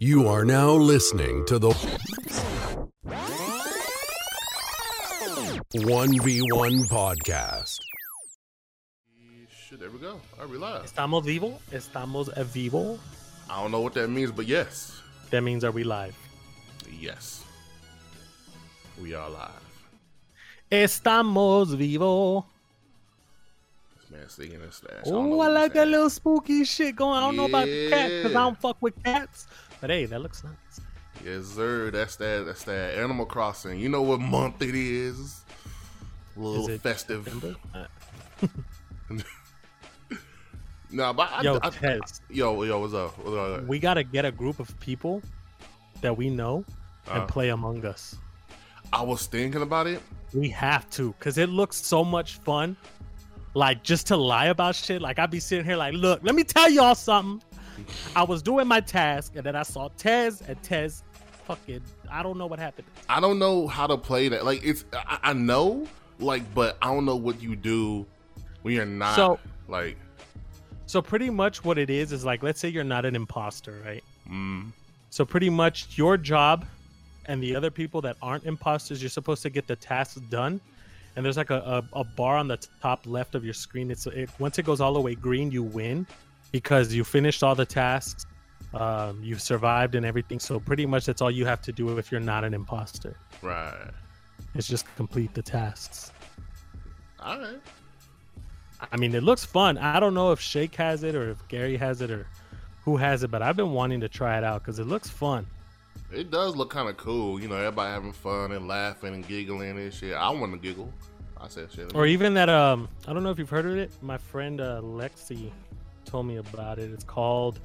You are now listening to the 1v1 podcast. Shit, there we go. All right, we live. Estamos vivo. Estamos vivo. I don't know what that means, but yes. That means are we live? Yes. We are live. Estamos vivo. This man singing this slash. Oh, I like that little spooky shit going. I don't know about the cat because I don't fuck with cats. But hey, that looks nice. Yes, sir. That's that. That's that. Animal Crossing. You know what month it is? A little Is festive. No, but I, Yo, I, Tez, yo, yo, what's up? What's up? we gotta get a group of people that we know and Uh. play Among Us. I was thinking about it. We have to, cause it looks so much fun. Like just to lie about shit. Like I'd be sitting here like, look, let me tell y'all something. I was doing my task and then I saw Tez and Tez fucking I don't know what happened. I don't know how to play that. Like it's, I, I know, like, but I don't know what you do when you're not So- like. So pretty much what it is is like let's say you're not an imposter, right? Mm, So pretty much your job and the other people that aren't imposters, you're supposed to get the tasks done. And there's like a, a, a bar on the top left of your screen. It's it, once it goes all the way green, you win because you finished all the tasks, um, you survived and everything. So pretty much that's all you have to do if you're not an imposter. right. It's just complete the tasks. All right. I mean, it looks fun. I don't know if Shake has it or if Gary has it or who has it, but I've been wanting to try it out because it looks fun. It does look kind of cool. You know, everybody having fun and laughing and giggling and shit. I want to giggle. I said shit. Or even that um I don't know if you've heard of it. My friend uh, Lexi told me about it. It's called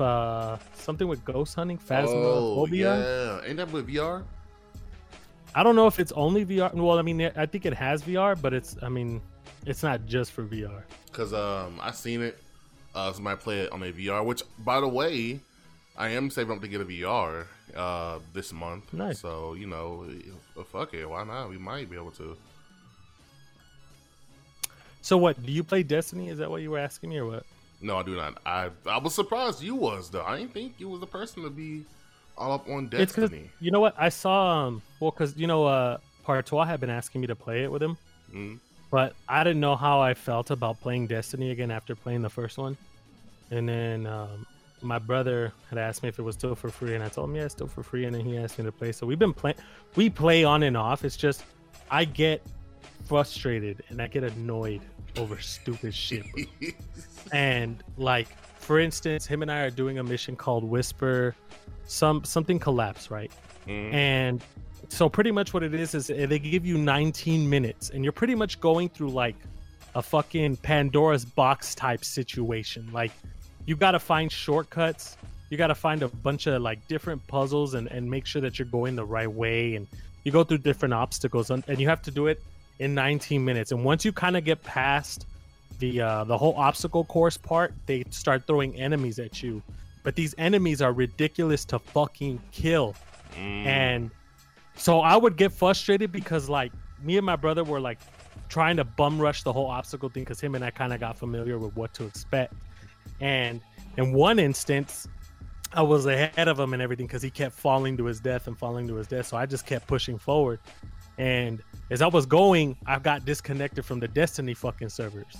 uh, something with ghost hunting, phasmophobia. oh, yeah. Ain't that with VR? I don't know if it's only VR. Well, I mean, I think it has VR, but it's I mean, it's not just for VR. Cause um, I seen it. Uh, somebody play it on a VR. Which, by the way, I am saving up to get a VR uh this month. Nice. So you know, fuck it. Why not? We might be able to. So what? Do you play Destiny? Is that what you were asking me, or what? No, I do not. I I was surprised you was though. I didn't think you was the person to be all up on Destiny. you know what I saw. Um, well, because you know, uh, Partois had been asking me to play it with him, Mm. but I didn't know how I felt about playing Destiny again after playing the first one. And then um, my brother had asked me if it was still for free, and I told him yeah, it's still for free. And then he asked me to play. So we've been playing. We play on and off. It's just I get frustrated and I get annoyed over stupid shit. and like for instance, him and I are doing a mission called Whisper, some something collapse, right? Mm. And so pretty much what it is is they give you 19 minutes and you're pretty much going through like a fucking Pandora's box type situation. Like you got to find shortcuts. You got to find a bunch of like different puzzles and, and make sure that you're going the right way. And you go through different obstacles and, and you have to do it in 19 minutes. And once you kind of get past the uh, the whole obstacle course part, they start throwing enemies at you. But these enemies are ridiculous to fucking kill. Mm. And so I would get frustrated because like me and my brother were like trying to bum rush the whole obstacle thing because him and I kind of got familiar with what to expect. And in one instance, I was ahead of him and everything because he kept falling to his death and falling to his death. So I just kept pushing forward. And as I was going, I got disconnected from the Destiny fucking servers.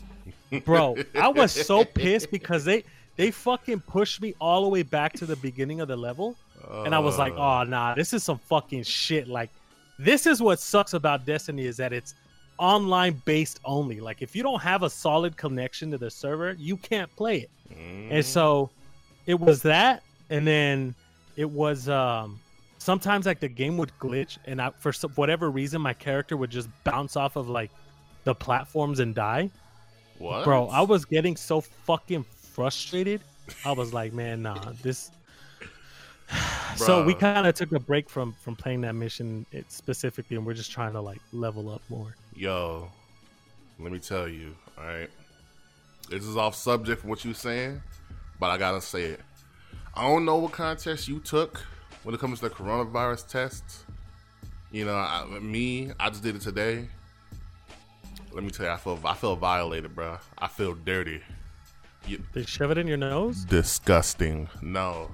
Bro, I was so pissed because they they fucking pushed me all the way back to the beginning of the level. And I was like, Uh, oh nah, this is some fucking shit. Like, this is what sucks about Destiny is that it's online based only. Like, if you don't have a solid connection to the server, you can't play it. mm. And so it was that, and then it was um sometimes like the game would glitch, and I for some, whatever reason my character would just bounce off of like the platforms and die. what, Bro, I was getting so fucking frustrated. I was like, man, nah, this. so we kind of took a break from from playing that mission it, specifically, and we're just trying to like level up more. Yo, let me tell you, all right. This is off subject from what you saying, but I gotta say it. I don't know what kind of test you took when it comes to the coronavirus tests. You know, I, me, I just did it today. Let me tell you, I feel I feel violated, bro. I feel dirty. You, They shove it in your nose. disgusting. No,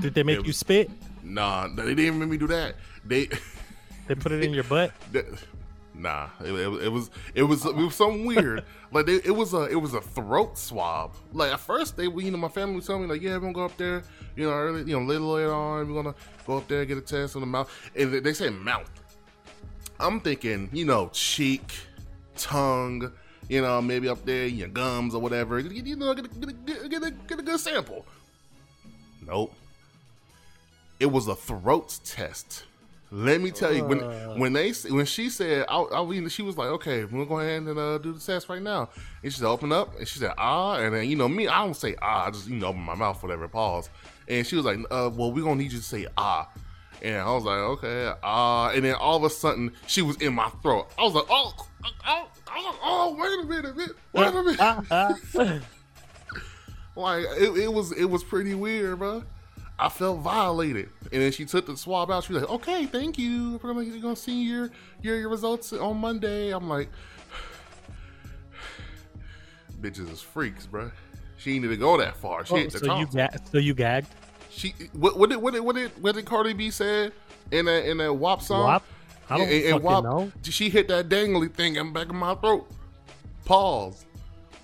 Did they make It you spit? Nah, they didn't even make me do that. They, They put it in your butt? nah, it, it, it was it was it was something weird. like they, it was a it was a throat swab. Like at first they you know my family was telling me like yeah we're gonna go up there you know early you know little later on we're gonna go up there get a test on the mouth and they, say mouth. I'm thinking you know cheek, tongue. You know, maybe up there, your gums or whatever. You know, get a, get a, get a, get a good sample. Nope. It was a throat test. Let me tell you, when when they when she said, I, I mean, she was like, "Okay, we're gonna go ahead and uh, do the test right now." And she said, "Open up," and she said, "Ah," and then you know me, I don't say "ah," I just you know open my mouth, whatever, pause. And she was like, uh, "Well, we're gonna need you to say ah," and I was like, "Okay, ah," and then all of a sudden she was in my throat. I was like, "Oh, oh, oh, oh wait a minute, wait a minute." Like it, it was it was pretty weird, bro. I felt violated, and then she took the swab out. She was like, "Okay, thank you. We're gonna, you're gonna see your, your your results on Monday." I'm like, "Bitches is freaks, bro." She didn't even go that far. She Oh, so you top. ga- so you gagged? She what what did what did what did what did Cardi B say in that in that WAP song? WAP? I don't And- and WAP, know. She hit that dangly thing in the back of my throat. Pause.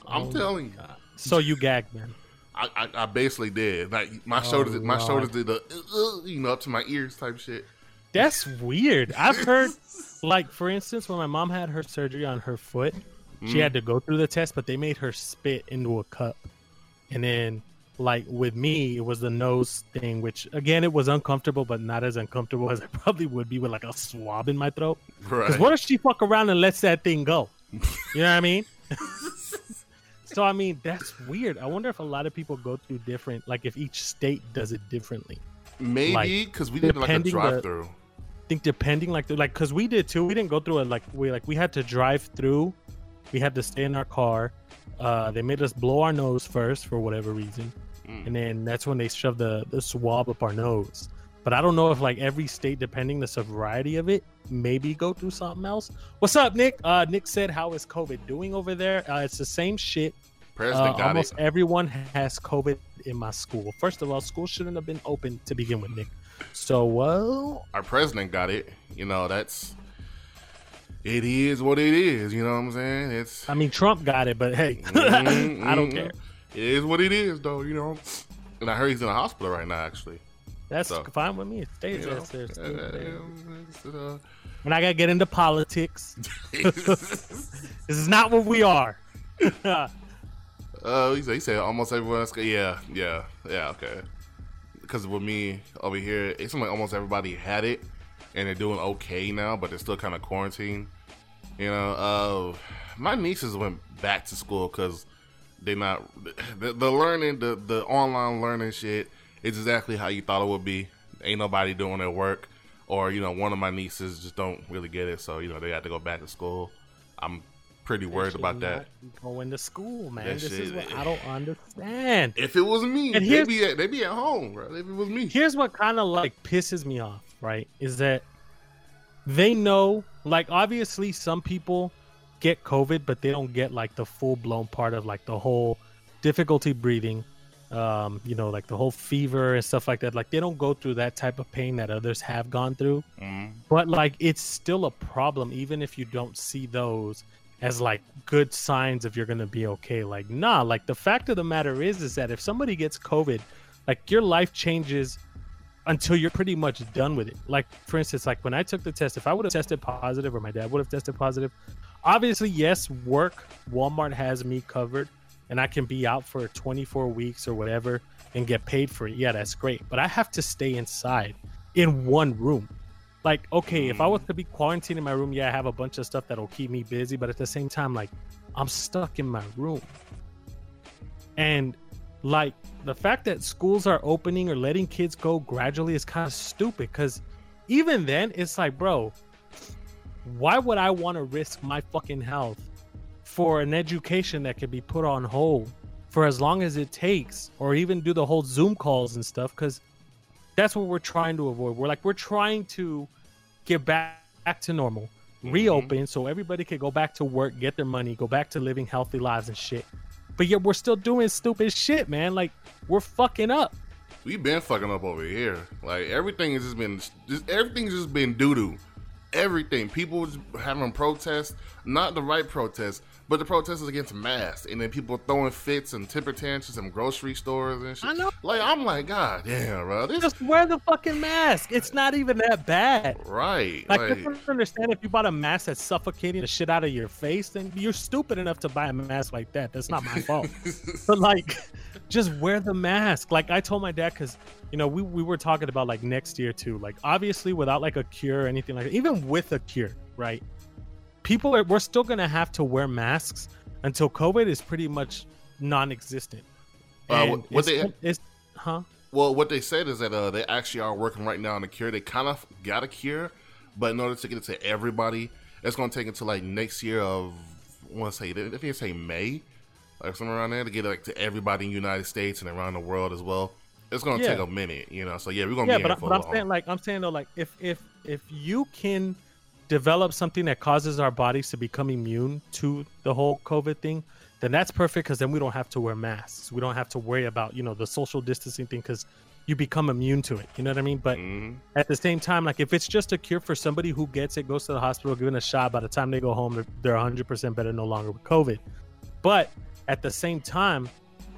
I'm Oh telling you. So you gagged, man. I, I, I basically did. Like my Oh, shoulders, my shoulders did the, uh, uh, you know, up to my ears type shit. That's weird. I've heard, like, for instance, when my mom had her surgery on her foot, she had to go through the test, but they made her spit into a cup. And then, like, with me, it was the nose thing, which, again, it was uncomfortable, but not as uncomfortable as it probably would be with, like, a swab in my throat. Because Right. what if she fuck around and lets that thing go? You know what I mean? so, I mean, that's weird. I wonder if a lot of people go through different, like, if each state does it differently. Maybe like, because we did like a depending the- drive through. think depending like the, like because we did too. We didn't go through it like we like we had to drive through. We had to stay in our car. Uh they made us blow our nose first for whatever reason. Mm. and then that's when they shoved the the swab up our nose. But i don't know if like every state depending the severity of it maybe go through something else. What's up nick? Uh nick said how is covid doing over there? Uh, it's the same shit uh, almost it. everyone has COVID in my school. First of all, school shouldn't have been open to begin with, Nick. So, well, Our president got it. You know, that's it is what it is. You know what I'm saying? It's I mean, Trump got it, but hey, Mm, I don't mm, care. It is what it is, though. You know. And I heard he's in the hospital right now. Actually, That's So, fine with me. It stays you know, there. And I gotta get into politics. this is not what we are. Uh, he said, almost everyone else. Yeah, yeah, yeah. Okay. Because with me over here, it seems like almost everybody had it, and they're doing okay now, but they're still kind of quarantined. You know, uh, my nieces went back to school because they're not the, the learning, the the online learning shit is exactly how you thought it would be. Ain't nobody doing their work, or you know, one of my nieces just don't really get it, so you know they have to go back to school. I'm pretty worried about that. Going to school, man. That this is shit- what I don't understand. If it was me, And they'd be at, they'd be at home, bro. If it was me, Here's what kind of like pisses me off, right? Is that they know, like, obviously, some people get COVID, but they don't get like the full blown part of like the whole difficulty breathing, um, you know, like the whole fever and stuff like that. Like, they don't go through that type of pain that others have gone through. Mhm. but like it's still a problem even if you don't see those as like good signs if you're gonna be okay. Like nah like the fact of the matter is is that if somebody gets covid like your life changes until you're pretty much done with it. Like for instance like when i took the test if i would have tested positive or my dad would have tested positive obviously yes work walmart has me covered and i can be out for 24 weeks or whatever and get paid for it. Yeah that's great. But i have to stay inside in one room like okay if i hmm. was to be quarantined in my room yeah i have a bunch of stuff that'll keep me busy but at the same time like i'm stuck in my room. And like the fact that schools are opening or letting kids go gradually is kind of stupid because even then it's like bro why would i want to risk my fucking health for an education that could be put on hold for as long as it takes or even do the whole zoom calls and stuff because that's what we're trying to avoid. We're like we're trying to get back, back to normal mm-hmm. reopen so everybody could go back to work get their money go back to living healthy lives and shit. But yet we're still doing stupid shit man. Like we're fucking up. We've been fucking up over here. Like everything has just been just everything's just been doo doo. Everything. People having protests, not the right protests, but the protests against masks, and then people throwing fits and temper tantrums in grocery stores and shit. I know. Like I'm like, God damn, bro. This Just wear the fucking mask. It's not even that bad. right. Like, Like, I don't understand if you bought a mask that's suffocating the shit out of your face, then you're stupid enough to buy a mask like that. That's not my fault. but like, just wear the mask. Like I told my dad, because you know we we were talking about like next year too. Like obviously without like a cure or anything like that, even with a cure, right? People are we're still gonna have to wear masks until COVID is pretty much non-existent. Uh, what- they- it's huh? Well, what they said is that uh, they actually are working right now on the cure. They kind of got a cure, but in order to get it to everybody, it's going to take until like next year of I want to say I think it's say May, like somewhere around there to get it like to everybody in the United States and around the world as well. It's going to Yeah. take a minute, you know. So yeah, we're going to yeah, be but, here I- for but a I'm long. saying like I'm saying though like if if if you can develop something that causes our bodies to become immune to the whole COVID thing, then that's perfect because then we don't have to wear masks. We don't have to worry about you know the social distancing thing because you become immune to it. You know what I mean? But Mhm. at the same time, like if it's just a cure for somebody who gets it, goes to the hospital, given a shot, by the time they go home, they're, they're 100% better no longer with COVID. But at the same time,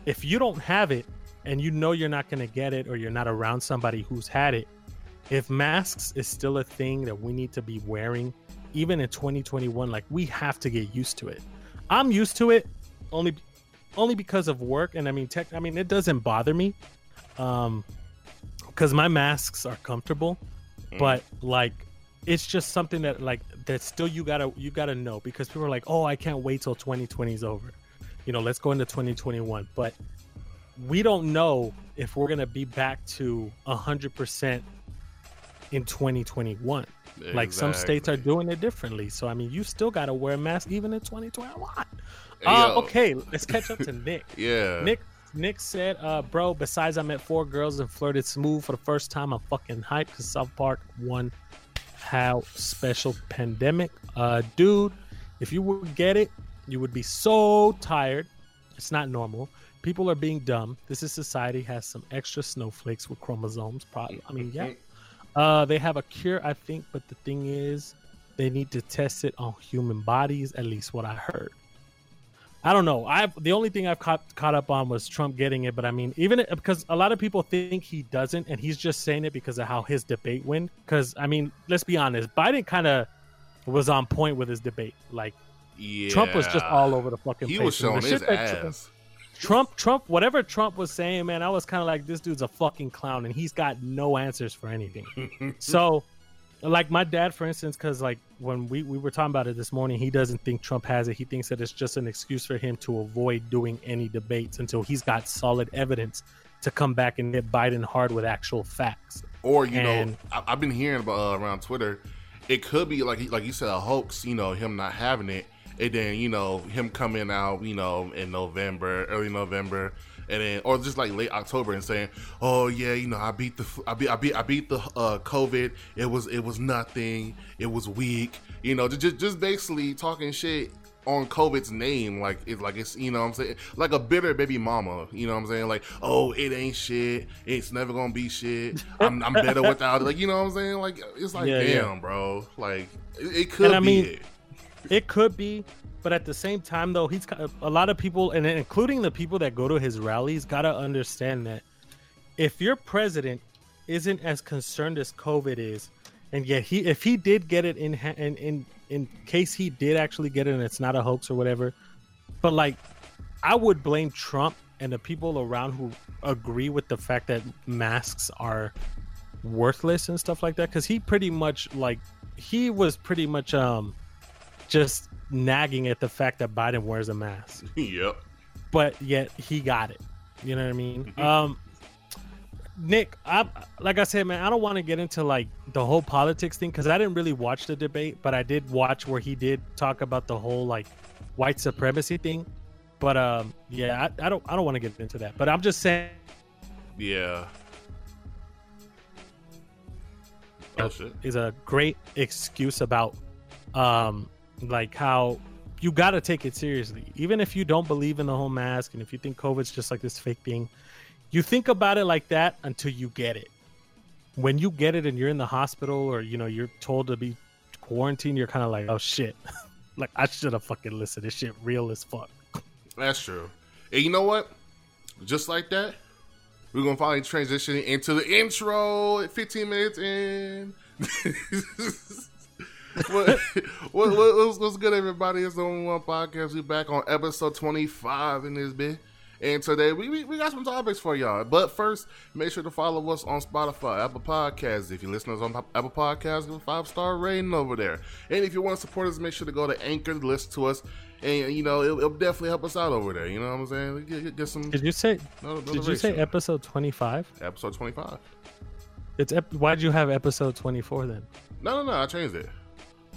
if you don't have it and you know you're not going to get it or you're not around somebody who's had it, if masks is still a thing that we need to be wearing, even in 2021, like we have to get used to it. I'm used to it only only because of work and I mean tech I mean it doesn't bother me. Um because my masks are comfortable, but like it's just something that like that still you gotta you gotta know because people are like, oh, I can't wait till 2020 is over. You know, let's go into 2021. But we don't know if we're gonna be back to hundred percent in 2021. Like some states are doing it differently. So I mean, you still gotta wear a mask even in 2021. Hey, Uh, okay, let's catch up to Nick. Yeah. Nick Nick said, uh, bro, besides I met four girls and flirted smooth for the first time, I'm fucking hyped because South Park won how special pandemic. Uh, dude, if you would get it, you would be so tired. It's not normal. People are being dumb. This is society has some extra snowflakes with chromosomes. Probably. I mean, yeah. Uh, they have a cure, I think, but the thing is, they need to test it on human bodies. At least what I heard. I don't know. I the only thing I've caught caught up on was Trump getting it, but I mean, even it- because a lot of people think he doesn't, and he's just saying it because of how his debate went. Because I mean, let's be honest, Biden kind of was on point with his debate. Like Yeah. Trump was just all over the fucking. He place. was showing his that Trump- ass. Trump, Trump, whatever Trump was saying, man, I was kind of like, this dude's a fucking clown, and he's got no answers for anything. so, like my dad, for instance, because like when we we were talking about it this morning, he doesn't think Trump has it. He thinks that it's just an excuse for him to avoid doing any debates until he's got solid evidence to come back and hit Biden hard with actual facts. Or you And- know, I, I've been hearing about uh, around Twitter. It could be like like you said a hoax. You know, him not having it, and then you know him coming out. You know, in November, early November, and then or just like late October and saying, "Oh yeah, you know, I beat the I beat I beat I beat the uh, COVID. It was it was nothing. It was weak. You know, just just basically talking shit." on COVID's name, like it's like it's you know what I'm saying, like a bitter baby mama, you know what I'm saying, like oh it ain't shit, it's never gonna be shit. I'm, I'm better without it, like you know what I'm saying, like it's like Yeah, yeah. damn, bro, like it, it could And I be mean, it. It could be, but at the same time, though, he's a lot of people, and including the people that go to his rallies, gotta understand that if your president isn't as concerned as COVID is, and yet he, if he did get it in, in in in case he did actually get it, and it's not a hoax or whatever, but like, I would blame Trump and the people around who agree with the fact that masks are worthless and stuff like that, because he pretty much like he was pretty much um just nagging at the fact that Biden wears a mask, yep. but yet he got it. You know what I mean? Um, Nick, I like I said, man, I don't want to get into like the whole politics thing because I didn't really watch the debate, but I did watch where he did talk about the whole like white supremacy thing. But um, yeah, I, I don't, I don't want to get into that. But I'm just saying, Yeah. Oh shit. is a great excuse about um like how you got to take it seriously even if you don't believe in the whole mask and if you think covid's just like this fake thing you think about it like that until you get it. When you get it and you're in the hospital or you know you're told to be quarantined, you're kind of like, oh shit, like I should have fucking listened. This shit real as fuck. That's true. And you know what? Just like that, we're gonna finally transition into the intro at 15 minutes in. what, what, what's, what's good, everybody? It's the only one podcast. We back on episode 25 in this bit. And today we, we, we got some topics for y'all. But first, make sure to follow us on Spotify, Apple Podcasts. If you listen to us on Apple Podcasts, give a five star rating over there. And if you want to support us, make sure to go to Anchor listen to us. And you know it'll, it'll definitely help us out over there. You know what I'm saying? Get, get, some. Did you say? did you say episode 25? Episode 25. It's ep- why did you have episode 24 then? No, no, no. I changed it.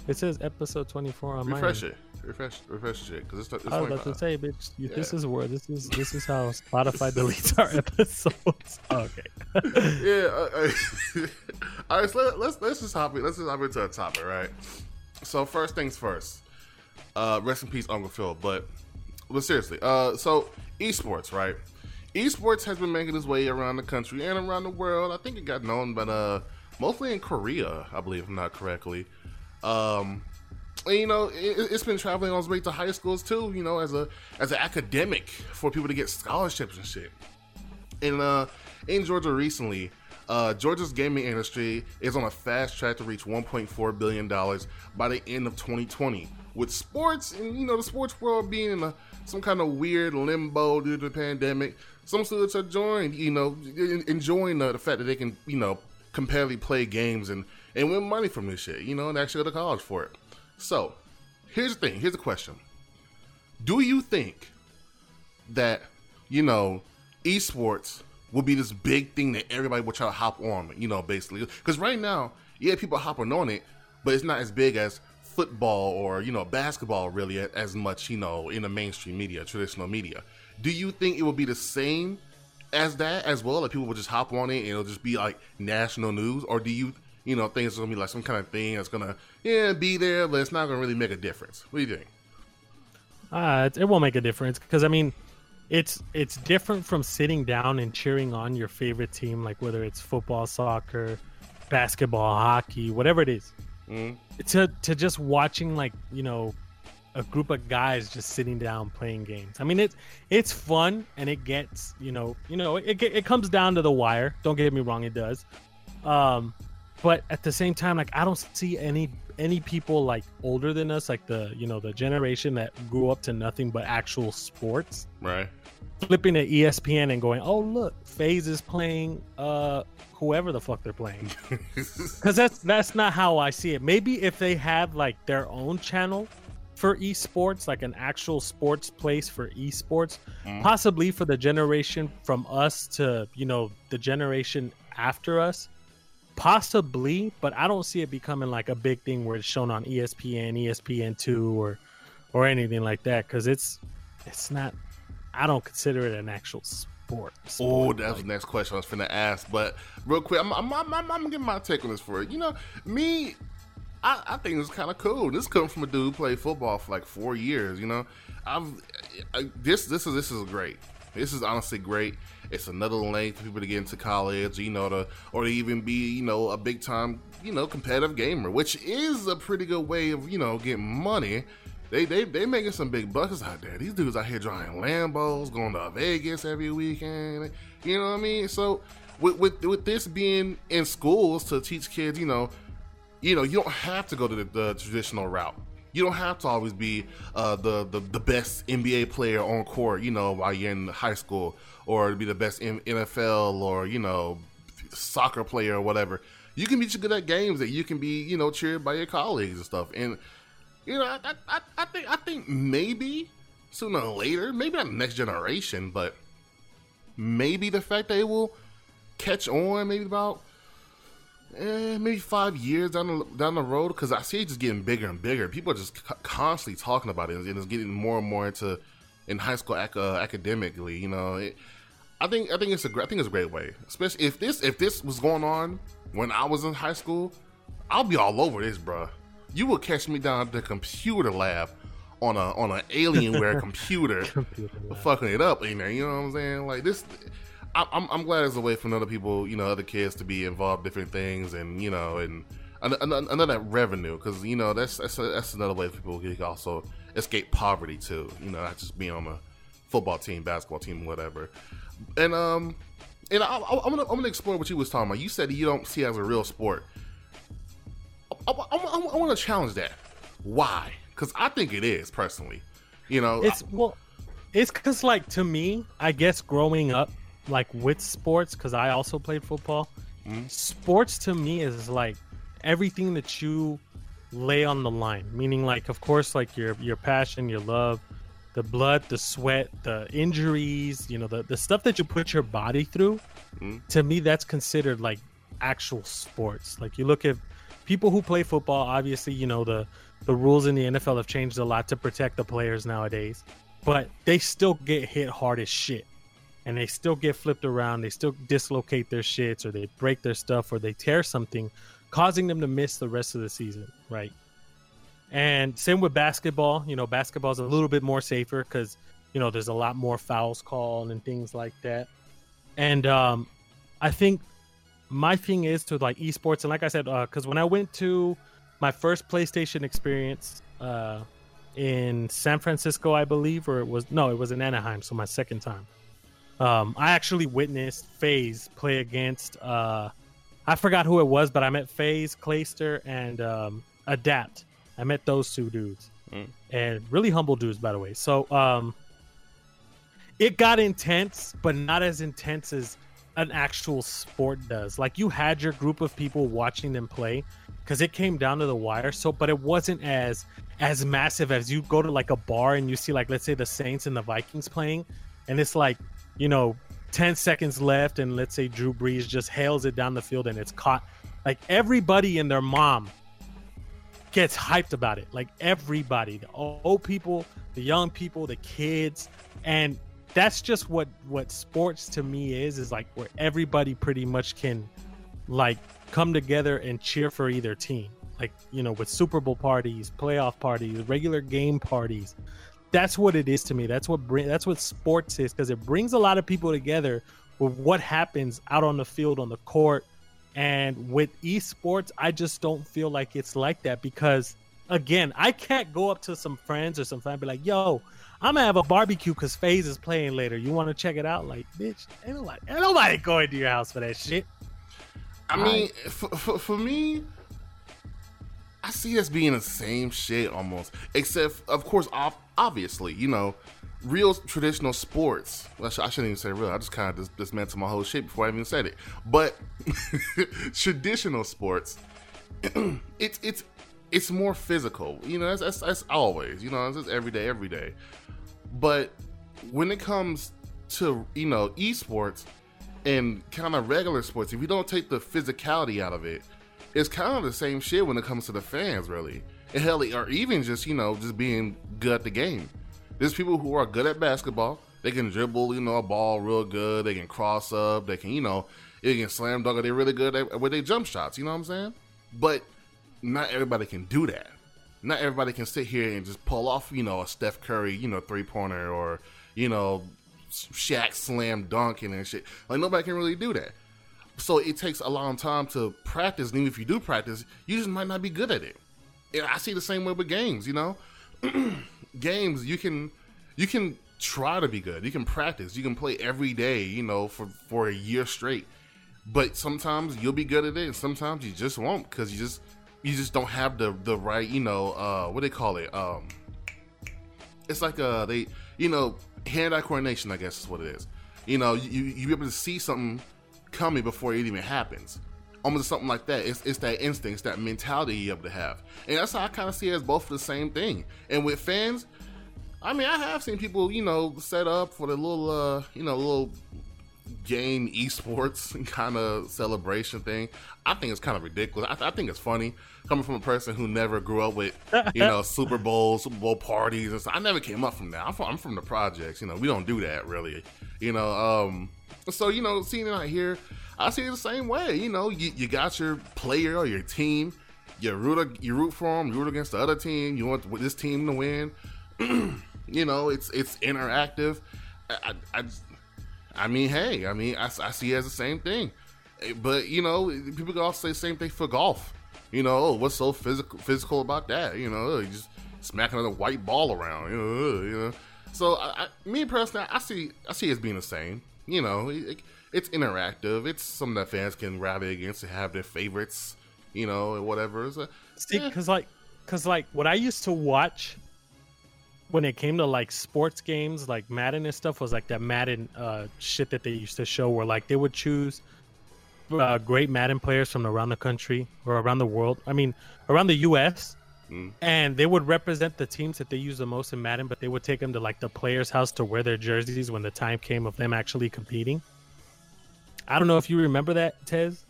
It says episode 24 on my Refresh it refresh refresh shit because it's, it's. I was about to say, bitch. You, yeah. This is where this is this is how Spotify deletes our episodes. okay. yeah. Uh, all right. So let, let's let's just hop in. Let's just hop into a topic, right? So first things first. Uh, rest in peace, Uncle Phil. But but seriously, uh, so esports, right? Esports has been making its way around the country and around the world. I think it got known, but uh, mostly in Korea, I believe, if I'm not correctly. Um, and, you know, it, has been traveling all its way to high schools too. You know, as a as an academic for people to get scholarships and shit. And uh, in Georgia recently, uh, Georgia's gaming industry is on a fast track to reach 1.4 billion dollars by the end of 2020. With sports and you know the sports world being in a, some kind of weird limbo due to the pandemic, some students are joined, you know, enjoying the, the fact that they can, you know, competitively play games and and win money from this shit, you know, and actually go to college for it. So, here's the thing. Here's the question. Do you think that, you know, esports will be this big thing that everybody will try to hop on, you know, basically? Because right now, yeah, people hopping on it, but it's not as big as football or, you know, basketball really as much, you know, in the mainstream media, traditional media. Do you think it will be the same as that as well? Like people will just hop on it and it'll just be like national news? Or do you you know, things are gonna be like some kind of thing that's gonna yeah be there, but it's not gonna really make a difference. What do you think? Uh, it won't make a difference because I mean, it's it's different from sitting down and cheering on your favorite team, like whether it's football, soccer, basketball, hockey, whatever it is. Mm-hmm. To to just watching like you know a group of guys just sitting down playing games. I mean, it's it's fun and it gets you know you know it it comes down to the wire. Don't get me wrong, it does. Um, but at the same time like i don't see any any people like older than us like the you know the generation that grew up to nothing but actual sports. Right. Flipping to espn and going oh look FaZe is playing uh whoever the fuck they're playing. Because that's that's not how i see it. Maybe if they had like their own channel for esports like an actual sports place for esports mm. possibly for the generation from us to you know the generation after us Possibly, but I don't see it becoming like a big thing where it's shown on ESPN, ESPN two, or or anything like that. Because it's it's not. I don't consider it an actual sport. sport. Oh, that's like, the next question I was finna ask. But real quick, I'm I'm, I'm, I'm, I'm give my take on this for it. You know, me, I, I think it's kind of cool. This comes from a dude who played football for like four years. You know, I've I, this this is this is great. This is honestly great. It's another lane for people to get into college, you know, to or to even be, you know, a big time, you know, competitive gamer, which is a pretty good way of, you know, getting money. They they they making some big bucks out there. These dudes out here driving Lambos, going to Vegas every weekend. You know what I mean? So with with with this being in schools to teach kids, you know, you know, you don't have to go to the, the traditional route you don't have to always be uh, the, the the best NBA player on court, you know, while you're in high school, or to be the best NFL or you know soccer player or whatever. You can be good at games that you can be, you know, cheered by your colleagues and stuff. And you know, I, I, I think I think maybe sooner or later, maybe not next generation, but maybe the fact it will catch on, maybe about eh, maybe five years down the down the road because I see it just getting bigger and bigger. People are just constantly talking about it, and it's getting more and more into in high school ac- uh, academically. You know, it, I think I think it's a I think it's a great way, especially if this if this was going on when I was in high school, I'll be all over this, bro. You would catch me down at the computer lab on a on an Alienware computer, computer fucking it up in there. You know what I'm saying? Like this, I, I'm I'm glad it's a way for other people, you know, other kids to be involved in different things, and you know, and an- an- another revenue because you know that's that's that's another way people can also escape poverty too. You know, not just being on a football team, basketball team, whatever. And um, and I, I, I'm gonna I'm gonna explore what you was talking about. You said you don't see it as a real sport. I, I, I, I want to challenge that. Why? Because I think it is personally. You know, It's well, it's because like to me, I guess growing up like with sports, because I also played football. Sports to me is like everything that you lay on the line. Meaning, like of course, like your your passion, your love, the blood, the sweat, the injuries. You know, the the stuff that you put your body through. Mm-hmm. To me, that's considered like actual sports. Like you look at people who play football. Obviously, you know the the rules in the NFL have changed a lot to protect the players nowadays, but they still get hit hard as shit. And they still get flipped around. They still dislocate their shits, or they break their stuff, or they tear something, causing them to miss the rest of the season, right? And same with basketball. You know, basketball is a little bit more safer because you know there's a lot more fouls called and things like that. And um, I think my thing is to like esports, and like I said, because when I went to my first PlayStation experience uh, in San Francisco, I believe, or it was no, it was in Anaheim, so my second time. Um, I actually witnessed FaZe play against. Uh, I forgot who it was, but I met FaZe, Clayster, and um, Adapt. I met those two dudes, and really humble dudes, by the way. So um, it got intense, but not as intense as an actual sport does. Like you had your group of people watching them play because it came down to the wire. So, but it wasn't as as massive as you go to like a bar and you see like let's say the Saints and the Vikings playing, and it's like you know 10 seconds left and let's say Drew Brees just hails it down the field and it's caught. Like everybody and their mom gets hyped about it. Like everybody, the old people, the young people, the kids, and that's just what what sports to me is is like where everybody pretty much can like come together and cheer for either team. Like, you know, with Super Bowl parties, playoff parties, regular game parties. That's what it is to me. That's what bring that's what sports is because it brings a lot of people together with what happens out on the field on the court and with esports, I just don't feel like it's like that because, again, I can't go up to some friends or some family and be like, "Yo, I'm gonna have a barbecue because FaZe is playing later. You want to check it out?" Like, bitch, ain't nobody, ain't nobody going to your house for that shit. I mean, for, for, for me, I see us being the same shit almost, except of course, ob- obviously, you know, real traditional sports. Well, I, sh- I shouldn't even say real. I just kind of dis- dismantled my whole shit before I even said it. But traditional sports, it's it's it's more physical. You know, that's that's, that's always. You know, it's just every day, every day. But when it comes to you know esports and kind of regular sports, if you don't take the physicality out of it, it's kind of the same shit when it comes to the fans, really. And hell, or even just you know just being good at the game. There's people who are good at basketball. They can dribble, you know, a ball real good. They can cross up. They can, you know, they can slam dunk. They're really good at with their jump shots. You know what I'm saying? But not everybody can do that. Not everybody can sit here and just pull off, you know, a Steph Curry, you know, three pointer or, you know, Shaq slam dunking and shit. Like nobody can really do that. So it takes a long time to practice. And even if you do practice, you just might not be good at it. And I see the same way with games. You know, games you can you can try to be good. You can practice. You can play every day. You know, for for a year straight. But sometimes you'll be good at it, and sometimes you just won't because you just you just don't have the the right. You know, uh, what they call it? Um, it's like uh they you know hand eye coordination. I guess is what it is. You know, you you be able to see something coming before it even happens. Almost something like that. It's, it's that instinct, it's that mentality you have to have. And that's how I kind of see it as both the same thing. And with fans, I mean, I have seen people, you know, set up for the little, uh, you know, little game esports kind of celebration thing. I think it's kind of ridiculous. I, I think it's funny coming from a person who never grew up with, you know, Super Bowl, Super Bowl parties and stuff. I never came up from that. I'm from, I'm from the projects. You know, we don't do that really. You know, um, so you know, seeing it out here, I see it the same way. You know, you, you got your player or your team. You root you root for them. You root against the other team. You want this team to win. you know, it's it's interactive. I, I, I, mean, hey, I mean, I, I see it as the same thing. Eh, But you know, people can also say the same thing for golf. You know, oh, what's so physical physical about that? You know, you just smacking a white ball around. You know, you know. So, I, I, me personally, I see I see it as being the same. You know, it, it's interactive. It's something that fans can rally against and have their favorites. You know, and whatever. So, See, eh, because like, because like, what I used to watch when it came to like sports games, like Madden and stuff, was like that Madden uh, shit that they used to show, where like they would choose uh, great Madden players from around the country or around the world. I mean, around the U.S. Mm. And they would represent the teams that they use the most in Madden, but they would take them to like the players' house to wear their jerseys when the time came of them actually competing. I don't know if you remember that, Tez.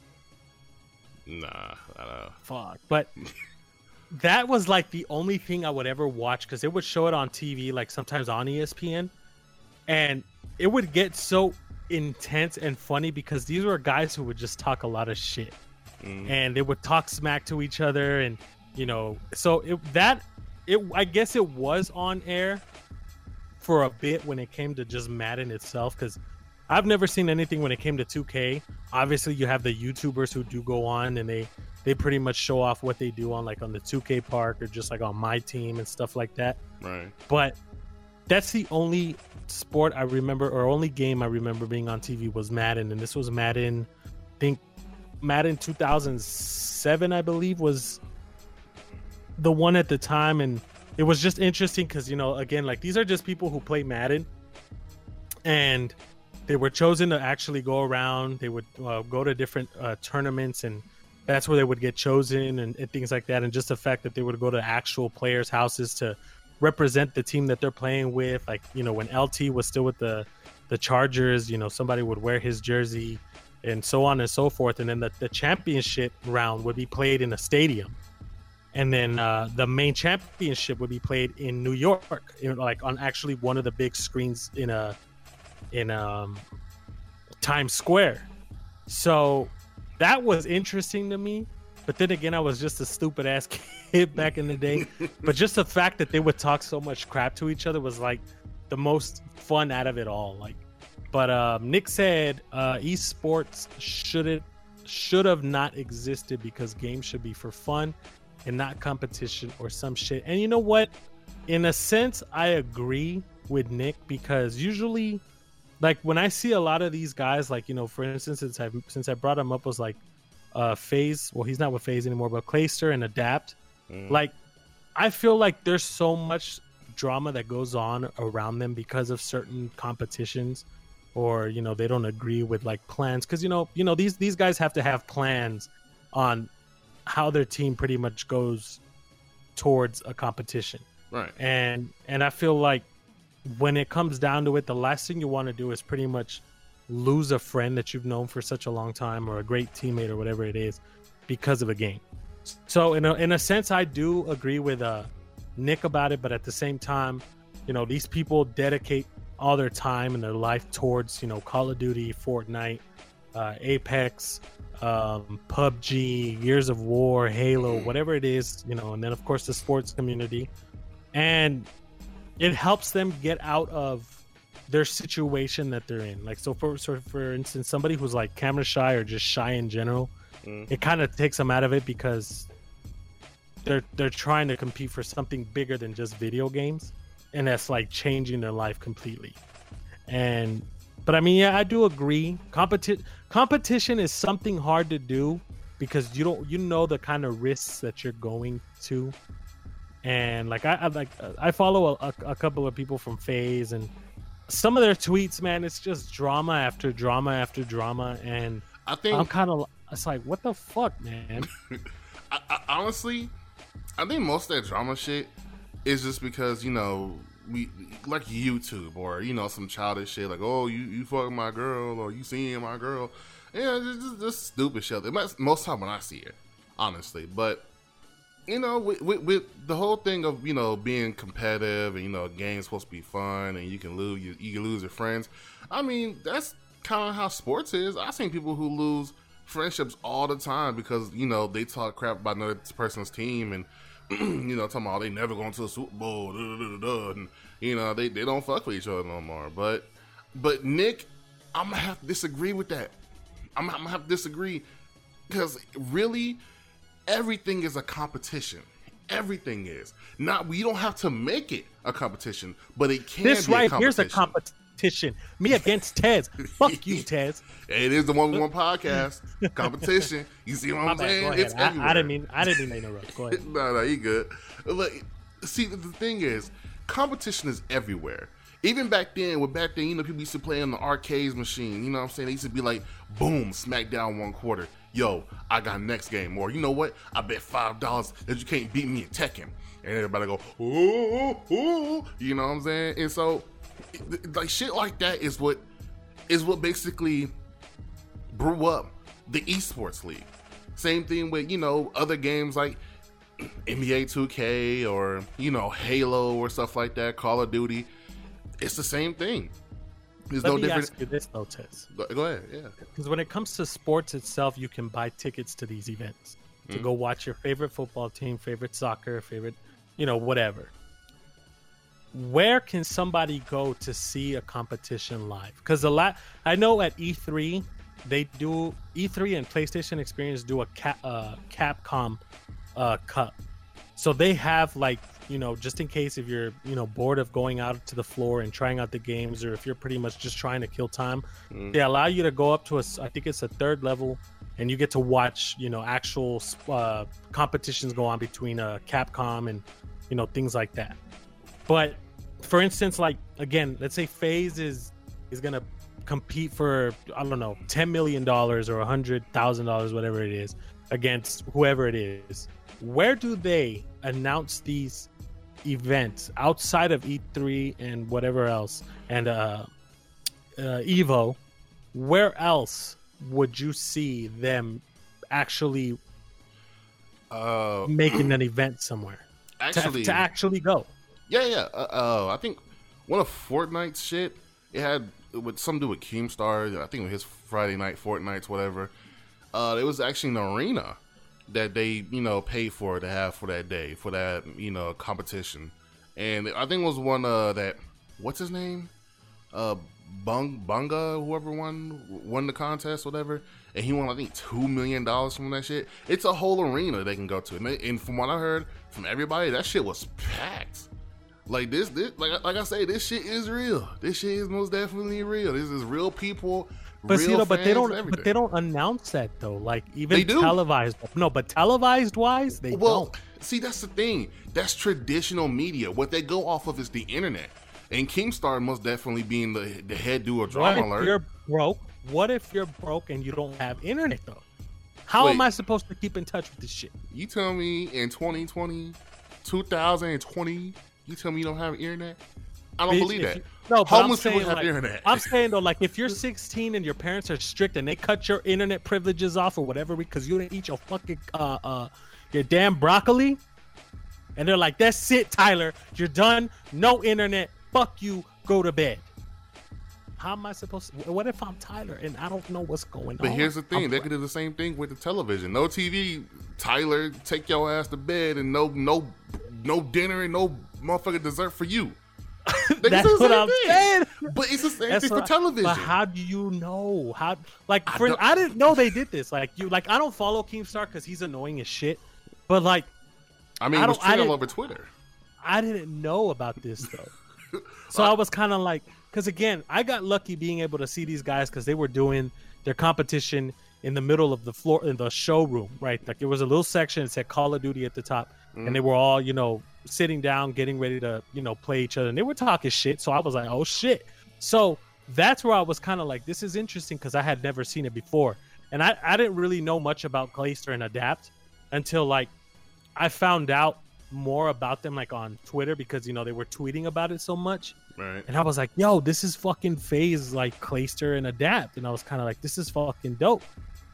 nah, I don't know. fuck. But that was like the only thing I would ever watch because it would show it on TV, like sometimes on ESPN, and it would get so intense and funny because these were guys who would just talk a lot of shit, Mm. and they would talk smack to each other, and you know, so it, that it I guess it was on air for a bit when it came to just Madden itself because I've never seen anything when it came to 2K. Obviously, you have the YouTubers who do go on and they they pretty much show off what they do on like on the 2K park or just like on my team and stuff like that. Right. But that's the only sport I remember or only game I remember being on TV was Madden and this was Madden I think Madden 2007 I believe was the one at the time and it was just interesting cuz you know again like these are just people who play Madden and they were chosen to actually go around they would uh, go to different uh, tournaments and that's where they would get chosen and, and things like that and just the fact that they would go to actual players houses to represent the team that they're playing with like you know when lt was still with the the chargers you know somebody would wear his jersey and so on and so forth and then the, the championship round would be played in a stadium and then uh, the main championship would be played in new york like on actually one of the big screens in a in um times square. So that was interesting to me but then again i was just a stupid ass kid back in the day. But just the fact that they would talk so much crap to each other was like the most fun out of it all like. But um, nick said uh, esports should it should have not existed because games should be for fun and not competition or some shit. And you know what? In a sense i agree with nick because usually like when i see a lot of these guys like you know for instance since i since i brought him up was like uh FaZe well he's not with FaZe anymore but clayster and adapt Mm. like i feel like there's so much drama that goes on around them because of certain competitions or you know they don't agree with like plans because you know you know these these guys have to have plans on how their team pretty much goes towards a competition Right. and and i feel like when it comes down to it the last thing you want to do is pretty much lose a friend that you've known for such a long time or a great teammate or whatever it is because of a game so in a, in a sense i do agree with uh nick about it but at the same time you know these people dedicate all their time and their life towards you know call of duty fortnite uh, apex um, pubg Gears of War halo whatever it is you know and then of course the sports community and it helps them get out of their situation that they're in. Like so for so for instance, somebody who's like camera shy or just shy in general, Mm. it kind of takes them out of it because they're they're trying to compete for something bigger than just video games, and that's like changing their life completely. And but I mean, yeah, I do agree. Competi- competition is something hard to do because you don't you know the kind of risks that you're going to and like I, I like I follow a, a, a couple of people from FaZe, and some of their tweets, man, it's just drama after drama after drama, and I think I'm kind of it's like, what the fuck, man? I, I, honestly, I think most of that drama shit is just because you know we like YouTube or you know some childish shit like oh you you fucking my girl or you seeing my girl, yeah, just, just, just stupid shit. Most most time when I see it, honestly, but you know with, with, with the whole thing of you know being competitive and you know game's supposed to be fun and you can lose you, you can lose your friends. I mean that's kind of how sports is. I've seen people who lose friendships all the time because you know they talk crap about another person's team and you know talking about they never going to a Super Bowl, da, da, da, and you know they, they don't fuck with each other no more. But but Nick I'm gonna have to disagree with that. I'm, I'm gonna have to disagree because really, everything is a competition. Everything is not. We don't have to make it a competition, but it can. This be right here's a competition. Competition. Me against Tez. Fuck you, Tez. It is the one one podcast competition. You see what My I'm bad. saying? It's I, I didn't mean I didn't mean to interrupt. Go ahead. no, no, you good. Look, see, the thing is, competition is everywhere. Even back then, with back then, you know, people used to play on the arcades machine. You know what I'm saying? They used to be like, boom, SmackDown one quarter. Yo, I got next game. Or you know what? I bet five dollars that you can't beat me in Tekken. And everybody go, ooh, ooh, you know what I'm saying? And so, like shit like that is what is what basically brew up the esports league. Same thing with you know other games like NBA 2K or you know Halo or stuff like that, Call of Duty. It's the same thing. There's Let no me different. ask you this though, Tez. Go, go ahead, yeah. Because when it comes to sports itself, you can buy tickets to these events to mm. go watch your favorite football team, favorite soccer, favorite, you know, whatever. Where can somebody go to see a competition live? Because a lot, I know at E3 they do E3 and PlayStation Experience do a Cap, uh, Capcom uh, Cup, so they have like you know just in case if you're you know bored of going out to the floor and trying out the games, or if you're pretty much just trying to kill time, they allow you to go up to a I think it's a third level, and you get to watch you know actual uh, competitions go on between uh, Capcom and you know things like that. But for instance, like again, let's say FaZe is is gonna compete for I don't know ten million dollars or a hundred thousand dollars, whatever it is, against whoever it is. Where do they announce these events outside of E3 and whatever else and uh, uh, Evo? Where else would you see them actually Uh, making an event somewhere to, to actually go? Yeah, yeah. Uh, uh, I think one of Fortnite's shit. It had with to do with Keemstar. I think it was his Friday night Fortnites, whatever. Uh, it was actually an arena that they, you know, paid for to have for that day for that, you know, competition. And I think it was one uh, that what's his name, uh, Bung Bugha, whoever won won the contest, whatever. And he won, I think, two million dollars from that shit. It's a whole arena they can go to, and, they, and from what I heard from everybody, that shit was packed. Like this, this like like I say, this shit is real. This shit is most definitely real. This is real people. But real see, though, but they don't. But they don't announce that though. Like even They do. televised. No, but televised wise, they Well, don't. see, that's the thing. That's traditional media. What they go off of is the internet. And Keemstar most definitely being the the head do What drama if alert. you're broke? What if you're broke and you don't have internet though? How am I supposed to keep in touch with this shit? You tell me in 2020, 2020, you tell me you don't have internet? I don't Bitch, believe that. you- no, but I'm Homeless people saying, have like, internet. I'm saying though, like if you're 16 and your parents are strict and they cut your internet privileges off or whatever because you didn't eat your fucking uh uh your damn broccoli, and they're like, "That's it, Tyler. You're done. No internet. Fuck you. Go to bed." How am I supposed to? What if I'm Tyler and I don't know what's going But on? But here's the thing: I'm they could do the same thing with the television. No TV, Tyler, take your ass to bed, and no, no, no dinner and no motherfucking dessert for you. They That's what I'm thing. saying. But it's the same That's thing for what- television. But how do you know? How like I for, I, didn't know they did this. Like you like I don't follow Keemstar because he's annoying as shit. But like I mean, I it was I all over Twitter. I didn't know about this though. so I was kind of like, because again, I got lucky being able to see these guys because they were doing their competition in the middle of the floor in the showroom, right? Like it was a little section that said Call of Duty at the top, and they mm. were all, you know, sitting down, getting ready to, you know, play each other, and they were talking shit. So I was like, oh shit. So that's where I was kind of like, this is interesting because I had never seen it before, and I I didn't really know much about Clayster and Adapt until like I found out more about them like on Twitter because you know they were tweeting about it so much. Right. And I was like, yo, this is fucking FaZe like Clayster and Adapt. And I was kind of like, this is fucking dope.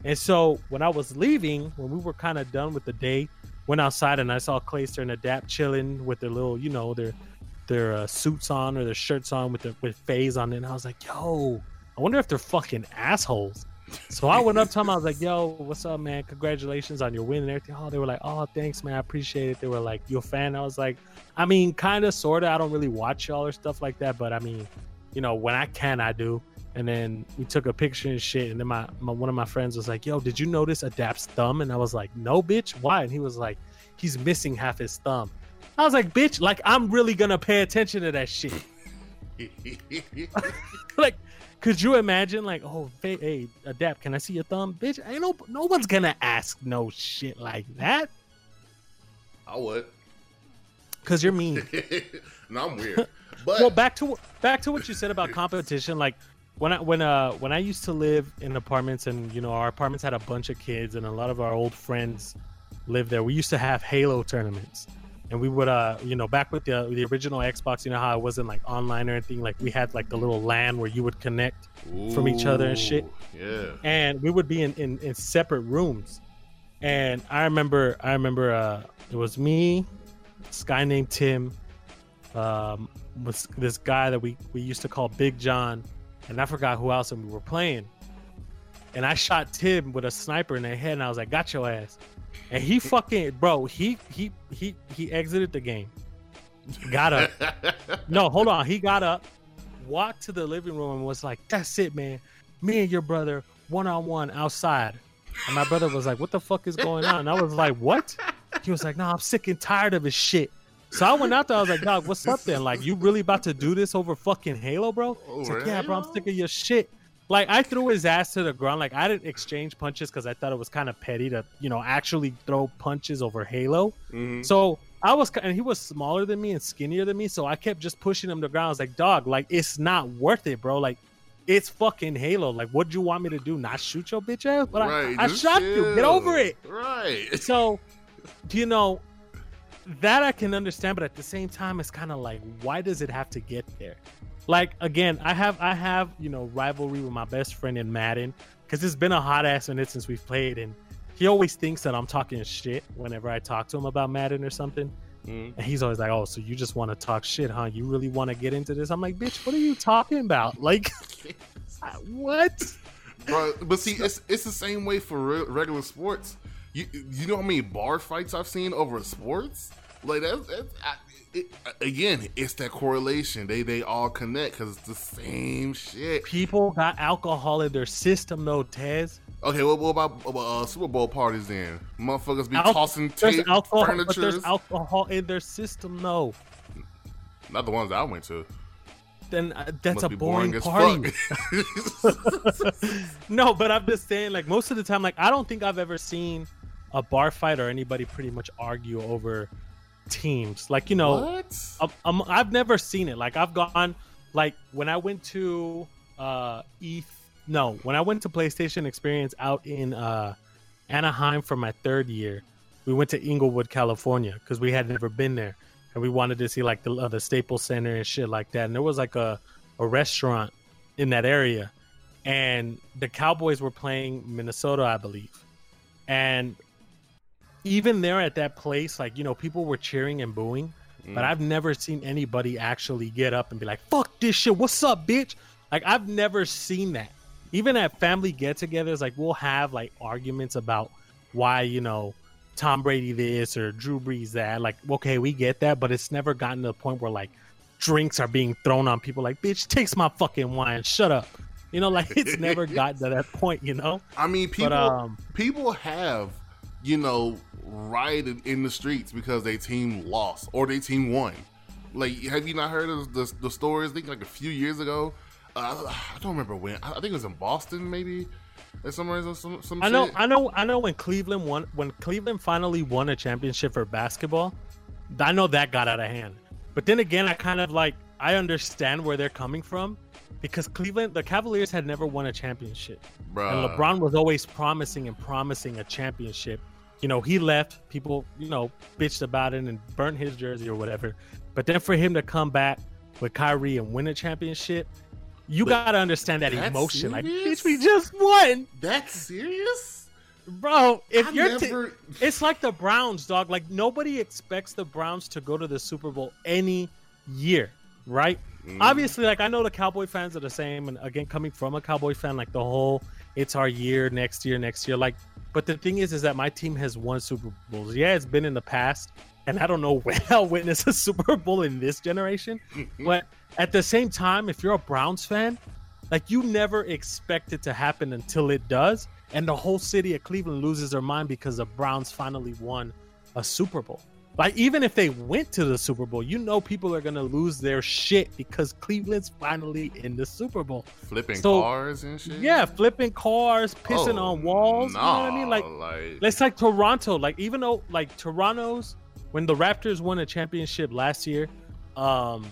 And so when I was leaving, when we were kind of done with the day, went outside and I saw Clayster and Adapt chilling with their little, you know, their their uh, suits on or their shirts on with the with FaZe on it. And I was like, yo, I wonder if they're fucking assholes. So I went up to them. I was like, "Yo, what's up, man? Congratulations on your win and everything." Oh, they were like, "Oh, thanks, man. I appreciate it." They were like, "You a fan?" I was like, "I mean, kind of, sort of. I don't really watch y'all or stuff like that, but I mean, you know, when I can, I do." And then we took a picture and shit. And then my, my one of my friends was like, "Yo, did you notice Adapt's thumb?" And I was like, "No, bitch. Why?" And he was like, "He's missing half his thumb." I was like, "Bitch, like I'm really gonna pay attention to that shit." like, could you imagine? Like, oh, hey, hey, Adapt, can I see your thumb, bitch? Ain't no, no one's gonna ask no shit like that. I would. Cause you're mean. no, I'm weird. But well, back to back to what you said about competition. Like when I when uh when I used to live in apartments, and you know our apartments had a bunch of kids, and a lot of our old friends lived there. We used to have Halo tournaments, and we would uh you know back with the the original Xbox, you know how it wasn't like online or anything. Like we had like the little LAN where you would connect from each other and shit. Yeah. And we would be in, in, in separate rooms. And I remember I remember uh it was me, this guy named Tim, um, was this guy that we, we used to call Big John, and I forgot who else and we were playing. And I shot Tim with a sniper in the head, and I was like, "Got your ass!" And he fucking bro, he he he he exited the game. Got up. no, hold on. He got up, walked to the living room, and was like, "That's it, man. Me and your brother, one on one outside." And my brother was like, "What the fuck is going on?" And I was like, "What?" He was like, "No, I'm sick and tired of his shit." So I went out there. I was like, "Dog, what's up then? Like, you really about to do this over fucking Halo, bro?" He's like, "Yeah, bro. I'm sick of your shit." Like, I threw his ass to the ground. Like, I didn't exchange punches because I thought it was kind of petty to, you know, actually throw punches over Halo. Mhm. So I was, and he was smaller than me and skinnier than me. So I kept just pushing him to the ground. I was like, "Dog, like, it's not worth it, bro. Like." It's fucking Halo. Like, what do you want me to do? Not shoot your bitch ass? But right. I, I shot you. Get over it Right. so you know that i can understand but at the same time it's kind of like why does it have to get there? Like again i have i have you know rivalry with my best friend in madden because it's been a hot ass minute since we've played and he always thinks that i'm talking shit whenever i talk to him about madden or something. Mhm. and he's always like oh so you just want to talk shit huh? You really want to get into this? I'm like bitch what are you talking about? Like what? Bro, but see, it's it's the same way for re- regular sports. You you know how many bar fights I've seen over sports? Like that's, that's I, it, again, it's that correlation. They they all connect because it's the same shit. people got alcohol in their system though tez Okay, well, what about uh, Super Bowl parties then? Motherfuckers be Al- tossing there's tape, alcohol, but furniture. there's alcohol in their system. No, Not the ones that I went to. then uh, that's Must a boring, as party. no, but I'm just saying, like most of the time, like I don't think I've ever seen a bar fight or anybody pretty much argue over teams. Like you know, what? um, I've never seen it. Like I've gone, like when I went to uh E3. No, when I went to PlayStation Experience out in uh Anaheim for my third year, we went to Inglewood, California, because we had never been there, and we wanted to see like the uh, the Staples Center and shit like that. And there was like a a restaurant in that area, and the Cowboys were playing Minnesota, I believe, and even there at that place, like you know, people were cheering and booing, but I've never seen anybody actually get up and be like, "Fuck this shit, what's up, bitch?" Like I've never seen that. Even at family get-togethers, like we'll have like arguments about why you know Tom Brady this or Drew Brees that. Like, okay, we get that, but it's never gotten to the point where like drinks are being thrown on people. Like, bitch, takes my fucking wine. Shut up. You know, like it's never gotten to that point. You know. I mean, people um, people have, you know, rioted in the streets because their team lost or their team won. Like, have you not heard of the, the stories? I think like a few years ago. Uh, I don't remember when. I think it was in Boston, maybe, or somewhere. Some, some I know, shit. I know, I know. When Cleveland won, when Cleveland finally won a championship for basketball, I know that got out of hand. But then again, I kind of like I understand where they're coming from because Cleveland, the Cavaliers had never won a championship, Bruh. and LeBron was always promising and promising a championship. You know, he left. People, you know, bitched about it and burnt his jersey or whatever. But then for him to come back with Kyrie and win a championship, you But got to understand that emotion. Like, serious? bitch, we just won. That's serious. Bro, if I you're t- it's like the Browns, dog. Like nobody expects the Browns to go to the Super Bowl any year, right? Mm. Obviously, like I know the Cowboy fans are the same, and again, coming from a Cowboy fan, like the whole "it's our year, next year, next year." Like, but the thing is, is that my team has won Super Bowls. Yeah, it's been in the past, and I don't know when I'll witness a Super Bowl in this generation. But at the same time, if you're a Browns fan, Like you never expect it to happen until it does, and the whole city of Cleveland loses their mind because the Browns finally won a Super Bowl. Like even if they went to the Super Bowl, you know people are gonna lose their shit because Cleveland's finally in the Super Bowl. Flipping So, cars and shit. Yeah, flipping cars, pissing Oh, on walls. you know what I mean? Like like it's like Toronto. Like even though like Toronto's when the Raptors won a championship last year, um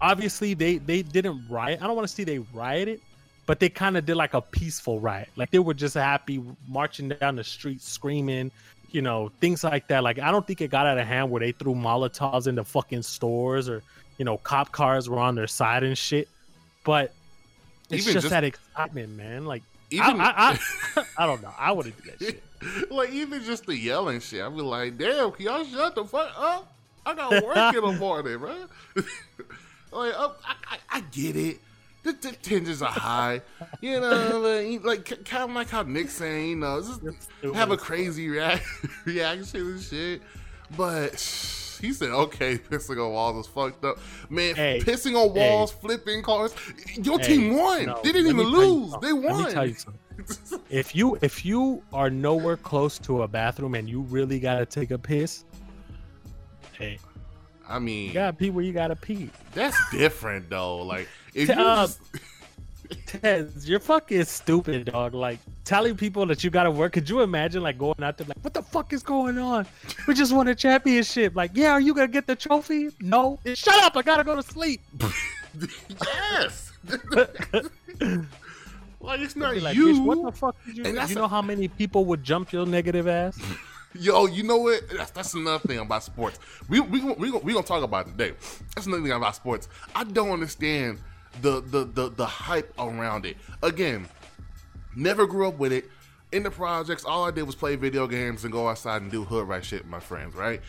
obviously they they didn't riot. I don't want to see they rioted, but they kind of did like a peaceful riot. Like they were just happy marching down the street screaming, you know, things like that. Like I don't think it got out of hand where they threw Molotovs into fucking stores or you know, cop cars were on their side and shit. But it's Even just, just- that excitement, man. Like even I, I, I, I don't know. I wouldn't do that shit. like even just the yelling shit, I'd be like, damn, can y'all shut the fuck up? I got work in the morning, bro. like, oh, I, I, I get it. The, the tensions are high, you know. Like, like kind of like how Nick's saying, you know, have a crazy react, reaction and shit. But he said, okay, pissing on walls is fucked up, man. Hey, pissing on hey. walls, flipping cars. Your Hey, team won. no, they didn't even me tell you lose. They won. Let me tell you. If you if you are nowhere close to a bathroom and you really gotta take a piss, hey, I mean, you gotta pee where you gotta pee. That's different though. Like if you uh, just, Tez, you're fucking stupid, dog. Like telling people that you gotta work. Could you imagine like going out there like, what the fuck is going on? We just won a championship. Like, yeah, are you gonna get the trophy? No. Shut up! I gotta go to sleep. yes. like it's not like, you. what the fuck did you? You know how many people would jump your negative ass? Yo, you know what? That's, that's another thing about sports. We we we we gonna talk about today. That's another thing about sports. I don't understand the the the, the hype around it. Again, never grew up with it. In the projects, all I did was play video games and go outside and do hood right shit with my friends, right?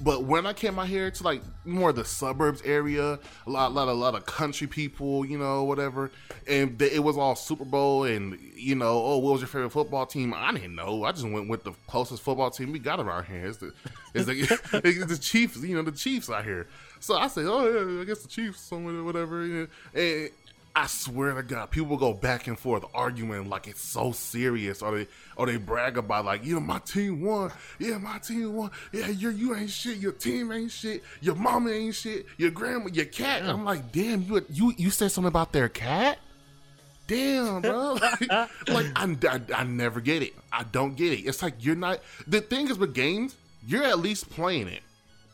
But when I came out here to like more the suburbs area, a lot, lot, a lot of country people, you know, whatever, and it was all Super Bowl, and you know, oh, what was your favorite football team? I didn't know. I just went with the closest football team we got around here. It's the, it's the, it's the Chiefs, you know, the Chiefs out here. So I said, oh yeah, I guess the Chiefs, somewhere, whatever. yeah. And I swear to God, people go back and forth arguing like it's so serious, or they or they brag about like, yeah, my team won, yeah, my team won, yeah, you you ain't shit, your team ain't shit, your mama ain't shit, your grandma, your cat. I'm like, damn, you you you said something about their cat. Damn, bro. like, like, I, I, I never get it. I don't get it. It's like you're not. The thing is with games, you're at least playing it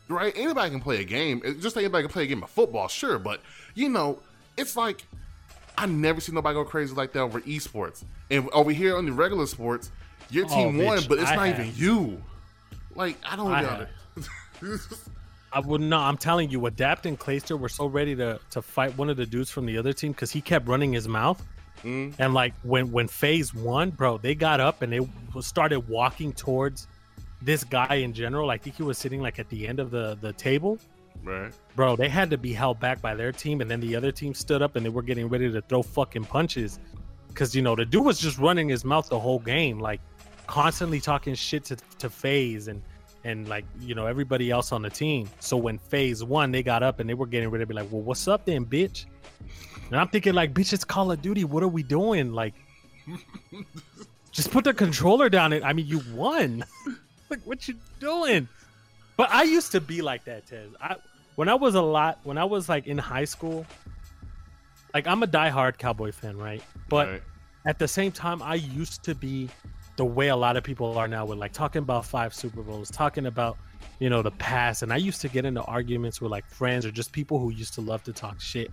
right? Anybody can play a game. Just anybody can play a game of football, sure. But you know, it's like I never see nobody go crazy like that over esports. And over here on the regular sports, your Oh, team won, bitch, but it's I not have. even you. Like I don't I got have. it. I would not. I'm telling you, Adapt and Clayster were so ready to to fight one of the dudes from the other team because he kept running his mouth. Mm. And like when when FaZe won, bro, they got up and they started walking towards this guy in general. I think he was sitting like at the end of the the table. Right. Bro, they had to be held back by their team, and then the other team stood up and they were getting ready to throw fucking punches. Cause you know the dude was just running his mouth the whole game, like constantly talking shit to to FaZe and and like you know everybody else on the team. So when FaZe won, they got up and they were getting ready to be like, "Well, what's up then, bitch?" And I'm thinking like, "Bitch, it's Call of Duty. What are we doing? Like, just put the controller down." And I mean, you won. like, what you doing? But I used to be like that, Tez. I when I was a lot when I was like in high school, like I'm a diehard Cowboy fan, right? But right. at the same time, I used to be the way a lot of people are now with like talking about five Super Bowls, talking about you know the past, and I used to get into arguments with like friends or just people who used to love to talk shit.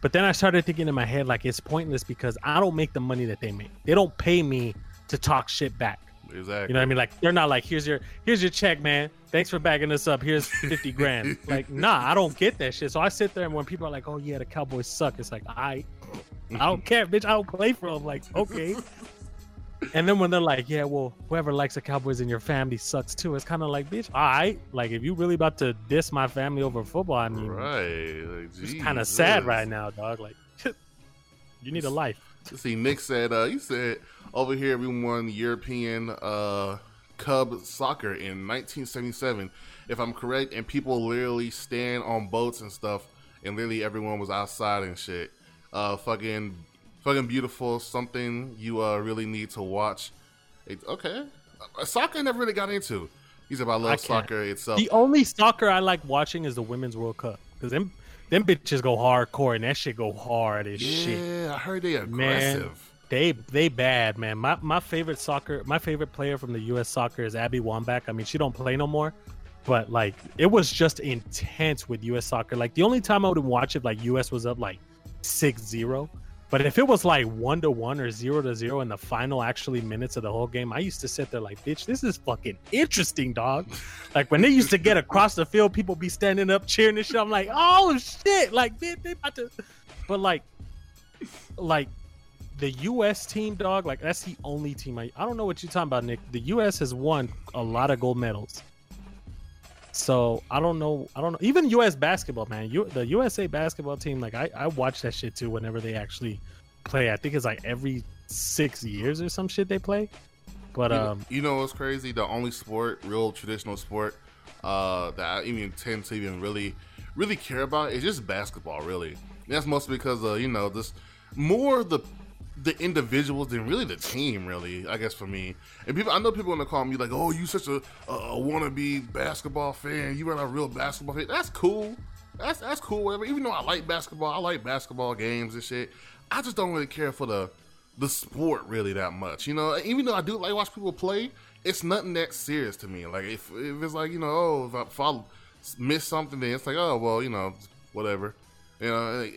But then I started thinking in my head like it's pointless because I don't make the money that they make. They don't pay me to talk shit back. Exactly. You know what I mean? Like they're not like, here's your here's your check, man. Thanks for backing us up. Here's fifty grand. Like, nah, I don't get that shit. So I sit there and when people are like, oh yeah, the Cowboys suck, it's like, I, I don't care, bitch. I don't play for them. Like, okay. And then when they're like, yeah, well, whoever likes the Cowboys in your family sucks too. It's kind of like, bitch, all right. Like, if you really about to diss my family over football, I mean, right. Like, it's kind of sad right now, dog. Like, you need a life. See, Nick said, uh, he said, over here we won European uh, Cub soccer in 1977, if I'm correct, and people literally stand on boats and stuff, and literally everyone was outside and shit. uh, fucking, fucking beautiful. Something you uh really need to watch. It, okay, uh, soccer I never really got into. He said, "I love I soccer itself." The only soccer I like watching is the Women's World Cup because them them bitches go hardcore and that shit go hard as shit. yeah, I heard they Man. They they bad man. My my favorite soccer, my favorite player from the U.S. soccer is Abby Wambach. I mean, she don't play no more, but like it was just intense with U.S. soccer. Like the only time I would watch it, like U.S. was up like 6-0. But if it was like one to one or zero to zero in the final actually minutes of the whole game, I used to sit there like, bitch, this is fucking interesting, dog. Like when they used to get across the field, people be standing up cheering and shit. I'm like, oh shit, like they, they about to. But like, like the U.S. team, dog, like that's the only team I. I don't know what you're talking about, Nick. The U.S. has won a lot of gold medals. So I don't know. I don't know. Even U.S. basketball, man. You the USA basketball team, like I I watch that shit too. Whenever they actually play, I think it's like every six years or some shit they play. But You- um, you know what's crazy? The only sport, real traditional sport, uh, that I even tend to even really, really care about is just basketball. Really, And that's mostly because uh, you know, this more the the individuals than really the team. Really, I guess for me. And people, I know people want to call me like, "Oh, you such a, a, a wannabe basketball fan. You are not a real basketball fan." That's cool. That's that's cool. Whatever. Even though I like basketball, I like basketball games and shit. I just don't really care for the the sport really that much. You know, even though I do like watch people play, it's nothing that serious to me. Like if if it's like you know, oh, if I, if I miss something, then it's like oh well, you know, whatever. You know,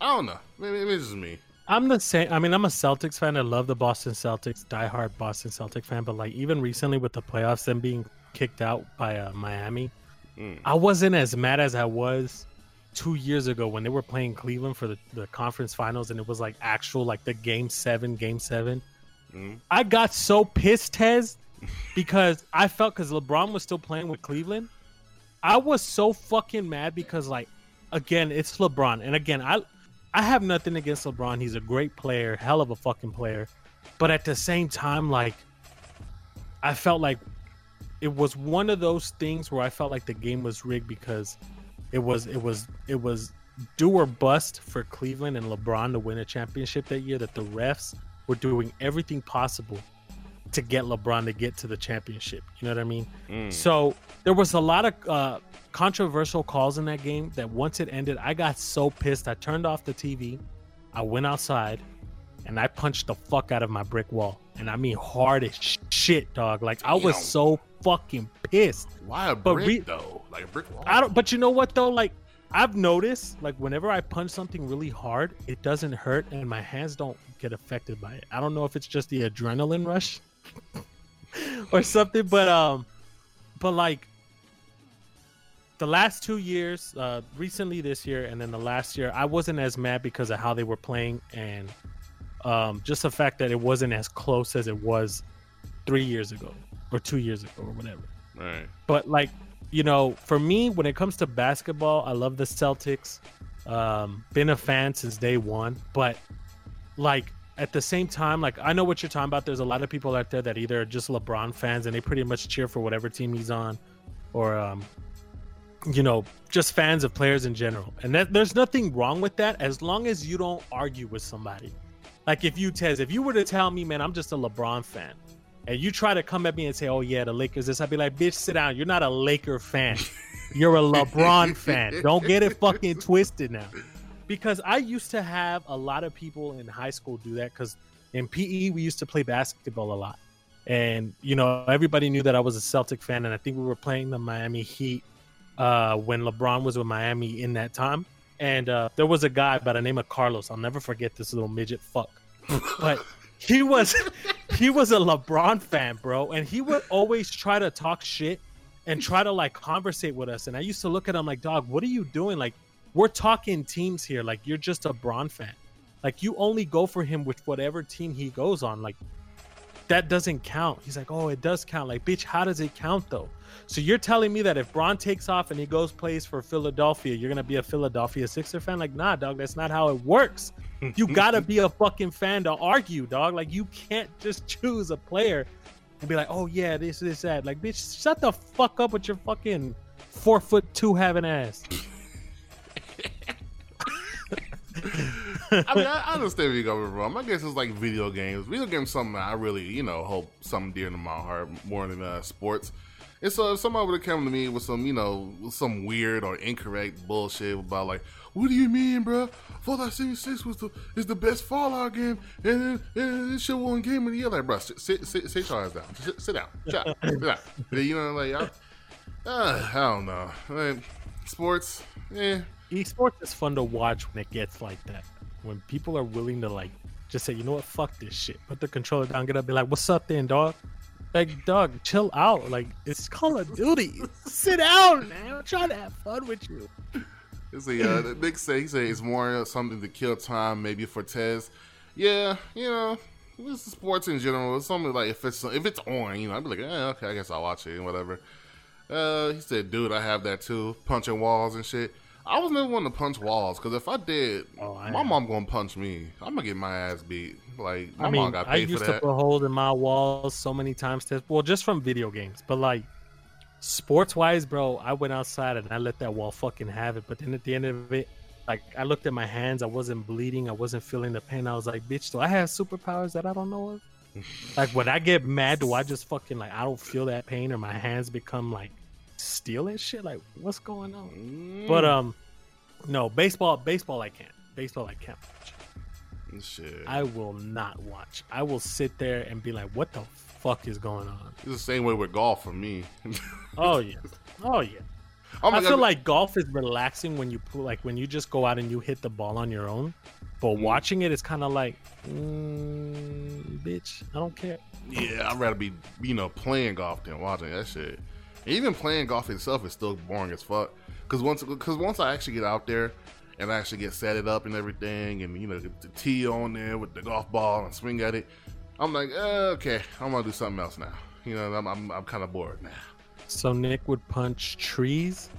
I don't know. Maybe, maybe it's just me. I'm the same. I mean, I'm a Celtics fan. I love the Boston Celtics, diehard Boston Celtic fan. But like, even recently with the playoffs, them being kicked out by uh, Miami, Mm. I wasn't as mad as I was two years ago when they were playing Cleveland for the, the conference finals, and it was like actual like the game seven, game seven. Mm. I got so pissed, Tez, because I felt because LeBron was still playing with Cleveland. I was so fucking mad because like, again, it's LeBron, and again, I I have nothing against LeBron. He's a great player, hell of a fucking player. But at the same time, like, I felt like it was one of those things where I felt like the game was rigged because it was it was it was do or bust for Cleveland and LeBron to win a championship that year. That the refs were doing everything possible to get LeBron to get to the championship. You know what I mean? Mm. So there was a lot of uh, controversial calls in that game. That once it ended, I got so pissed. I turned off the TV. I went outside, and I punched the fuck out of my brick wall. And I mean hard as shit, dog. Like I was so fucking pissed. Why a But brick re- though? Like a brick wall? I don't. But you know what though? Like I've noticed, like whenever I punch something really hard, it doesn't hurt, and my hands don't get affected by it. I don't know if it's just the adrenaline rush or something, but um, but like the last two years, uh, recently this year, and then the last year, I wasn't as mad because of how they were playing, and um, just the fact that it wasn't as close as it was three years ago or two years ago or whatever Right. but like you know for me when it comes to basketball i love the celtics um been a fan since day one but like at the same time like i know what you're talking about there's a lot of people out there that either are just lebron fans and they pretty much cheer for whatever team he's on or um you know just fans of players in general and that there's nothing wrong with that as long as you don't argue with somebody like if you tez if you were to tell me man i'm just a lebron fan and you try to come at me and say, "Oh yeah, the Lakers," this, I'd be like, "Bitch, sit down. You're not a Laker fan. You're a LeBron fan. Don't get it fucking twisted now." Because I used to have a lot of people in high school do that. Because in PE we used to play basketball a lot, and you know everybody knew that I was a Celtic fan, and I think we were playing the Miami Heat uh, when LeBron was with Miami in that time. And uh, there was a guy by the name of Carlos. I'll never forget this little midget fuck, but he was he was a LeBron fan, bro, and he would always try to talk shit and try to like conversate with us. And I used to look at him like, dog, what are you doing? Like, we're talking teams here. Like, you're just a Bron fan. Like, you only go for him with whatever team he goes on. Like, that doesn't count. He's like, oh, it does count. Like, bitch, how does it count though? So you're telling me that if Bron takes off and he goes plays for Philadelphia, you're gonna be a Philadelphia Sixer fan? Like, nah, dog, that's not how it works. You gotta be a fucking fan to argue, dog. Like, you can't just choose a player and be like, oh yeah, this, this, that. Like, bitch, shut the fuck up with your fucking four foot two having ass. I mean, I, I understand where you're coming from. I guess it's like video games. Video games, something I really, you know, hope something dear to my heart more than uh, sports. And so if somebody would have come to me with some, you know, some weird or incorrect bullshit about like, what do you mean, bro? Fallout 76 was the is the best Fallout game, and, and it should won game of the year. Like, bro, sit sit sit, sit your ass down, sit, sit down, sit down, sit down. You know, like, I, uh, I don't know. Like, sports, eh. Esports is fun to watch when it gets like that. When people are willing to like just say, you know what, fuck this shit. Put the controller down, get up, be like, what's up then, dog? Like, dog, chill out. Like, it's Call of Duty. Sit down, man. I'm trying to have fun with you. See, uh, Nick say he say it's more something to kill time, maybe for Tez. Yeah, you know, this is sports in general. It's something like if it's if it's on, you know, I'd be like, eh, okay, I guess I'll watch it and whatever. Uh, he said, dude, I have that too, punching walls and shit. I was never one to punch walls because if I did, Oh, I my am. mom gonna punch me. I'm gonna get my ass beat. Like my I mom got paid for used to that. put holes in my walls so many times. To, well, just from video games, but like sports wise, bro, I went outside and I let that wall fucking have it. But then at the end of it, like I looked at my hands, I wasn't bleeding, I wasn't feeling the pain. I was like, bitch, do I have superpowers that I don't know of? like when I get mad, do I just fucking like I don't feel that pain or my hands become like steel and shit? Like what's going on? Mm, But um, no baseball. Baseball I can't. Baseball I can't watch. shit. I will not watch. I will sit there and be like, "What the fuck is going on?" it's the same way with golf for me. Oh yeah, oh yeah. oh I feel God. like golf is relaxing when you pull, like when you just go out and you hit the ball on your own. But Mm. watching it is kind of like, mm, bitch, I don't care. Yeah, I'd rather be, you know, playing golf than watching that shit. Even playing golf itself is still boring as fuck. Cause once, cause once I actually get out there and I actually get set it up and everything, and you know, the tee on there with the golf ball and swing at it, I'm like, uh, okay, I'm gonna do something else now. You know, I'm, I'm, I'm kind of bored now. So Nick would punch trees,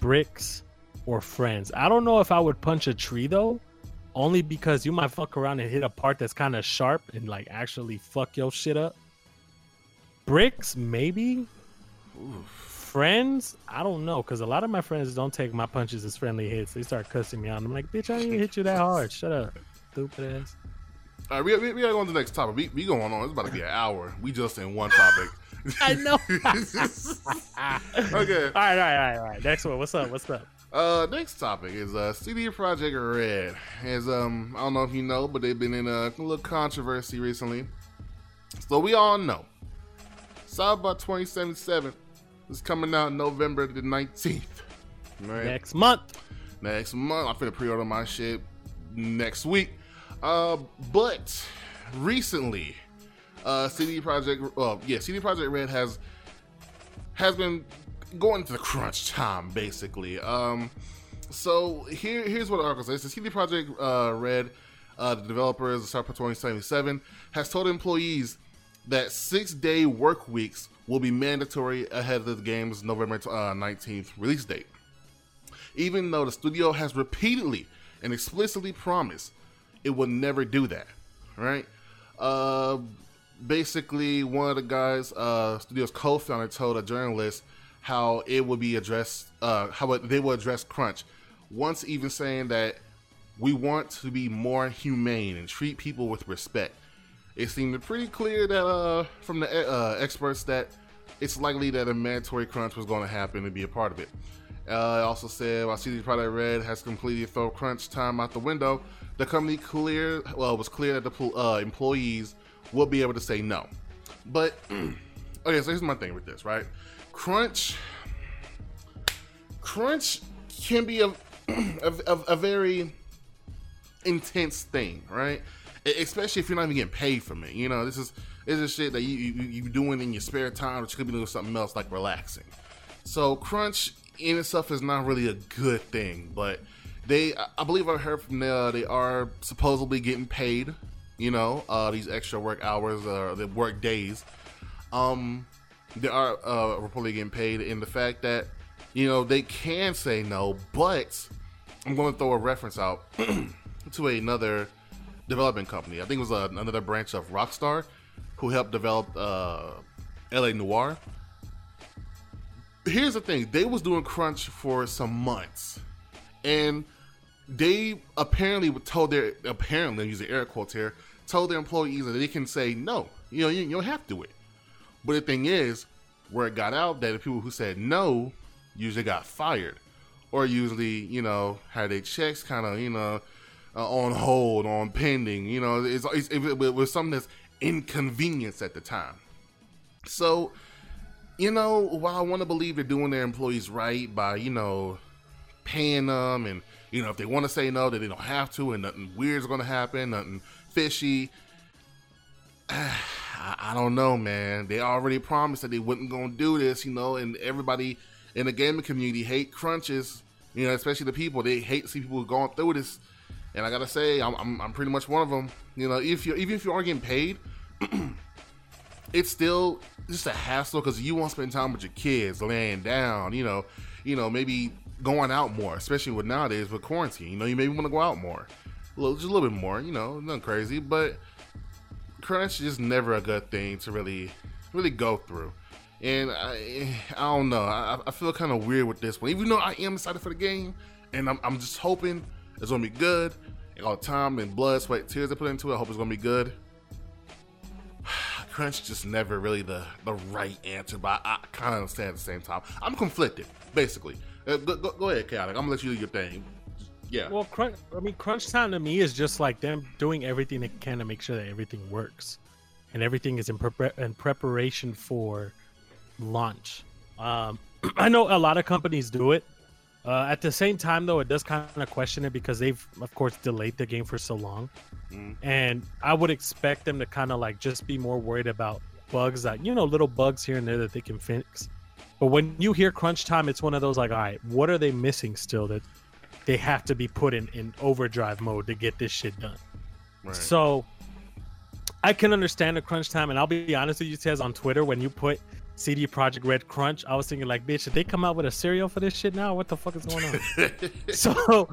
bricks, or friends. I don't know if I would punch a tree though, only because you might fuck around and hit a part that's kind of sharp and like actually fuck your shit up. Bricks, maybe. Friends, I don't know, because a lot of my friends don't take my punches as friendly hits. They start cussing me out. I'm like, bitch, I didn't even hit you that hard. Shut up, stupid ass. All right, we, we, we gotta go on to the next topic. We, we going on. It's about to be an hour. We just in one topic. I know. okay. All right, all right, all right, all right. Next one. What's up? What's up? Uh, next topic is uh, CD Projekt Red. As um, I don't know if you know, but they've been in a little controversy recently. So we all know, Cyberpunk 2077 is coming out November the 19th. Right Next month. next month. I'm finna pre-order my shit next week. Uh, but recently, uh, CD Projekt, well, yeah, CD Projekt Red has has been going to the crunch time, basically. Um, so here, here's what the article says: the CD Projekt uh, Red, uh, the developers of Cyberpunk 2077, has told employees that six-day work weeks will be mandatory ahead of the game's November uh, 19th release date even though the studio has repeatedly and explicitly promised it will never do that. Right? Uh, basically, one of the guys, uh, studio's co-founder, told a journalist how it would be addressed, uh, how they will address crunch. Once even saying that we want to be more humane and treat people with respect. It seemed pretty clear that uh, from the uh, experts that it's likely that a mandatory crunch was going to happen and be a part of it. Uh, also said while CD Projekt Red has completely thrown crunch time out the window, the company clear well it was clear that the uh, employees will be able to say no. But okay, so here's my thing with this, right? Crunch, crunch can be a a, a, a very intense thing, right? Especially if you're not even getting paid from it. You know, this is this is shit that you you you doing in your spare time, which could be doing something else like relaxing. So crunch in itself is not really a good thing, but they I- believe I heard from there they are supposedly getting paid. You know, uh, these extra work hours or the work days. Um, they are uh, reportedly getting paid in the fact that you know they can say no, but I'm going to throw a reference out to another development company. I think it was uh, another branch of Rockstar who helped develop uh, L.A. Noire. Here's the thing: they was doing crunch for some months, and they apparently told their apparently using air quotes here told their employees that they can say no. You know, you, you don't have to do it. But the thing is, where it got out that the people who said no usually got fired, or usually you know had their checks kind of you know uh, on hold, on pending. You know, it's, it's, it, it was something that's inconvenience at the time. So, you know, while I want to believe they're doing their employees right by you know paying them and you know if they want to say no that they don't have to and nothing weird's going to happen, nothing fishy. I, don't know, man. They already promised that they wasn't gonna do this, you know, and everybody in the gaming community hate crunches, you know, especially the people. They hate to see people going through this. And I gotta say, I'm, I'm, I'm pretty much one of them. You know, if you even if you aren't getting paid, it's still just a hassle because you want to spend time with your kids, laying down. You know, you know maybe going out more, especially with nowadays with quarantine. You know, you maybe want to go out more, a little, just a little bit more. You know, nothing crazy, but crunch is never a good thing to really really go through. And I, I don't know. I, I feel kind of weird with this one, even though I am excited for the game, and I'm, I'm just hoping it's gonna be good. And all time and blood, sweat, tears I put into it, I hope it's gonna be good. Crunch just never really the the right answer, but I, I kind of understand at the same time. I'm conflicted, basically. Uh, go, go, go, ahead, Chaotic. I'm gonna let you do your thing. Yeah. Well, crunch. I mean, crunch time to me is just like them doing everything they can to make sure that everything works, and everything is in, pre- in preparation for launch. Um, I know a lot of companies do it. Uh, at the same time, though, it does kind of question it because they've, of course, delayed the game for so long, mm. and I would expect them to kind of like just be more worried about bugs that you know, little bugs here and there that they can fix. But when you hear crunch time, it's one of those like, all right, what are they missing still that they have to be put in, in overdrive mode to get this shit done. Right. So I can understand the crunch time, and I'll be honest with you, says on Twitter when you put CD Projekt Red crunch, I was thinking like, bitch, did they come out with a cereal for this shit now? What the fuck is going on? so,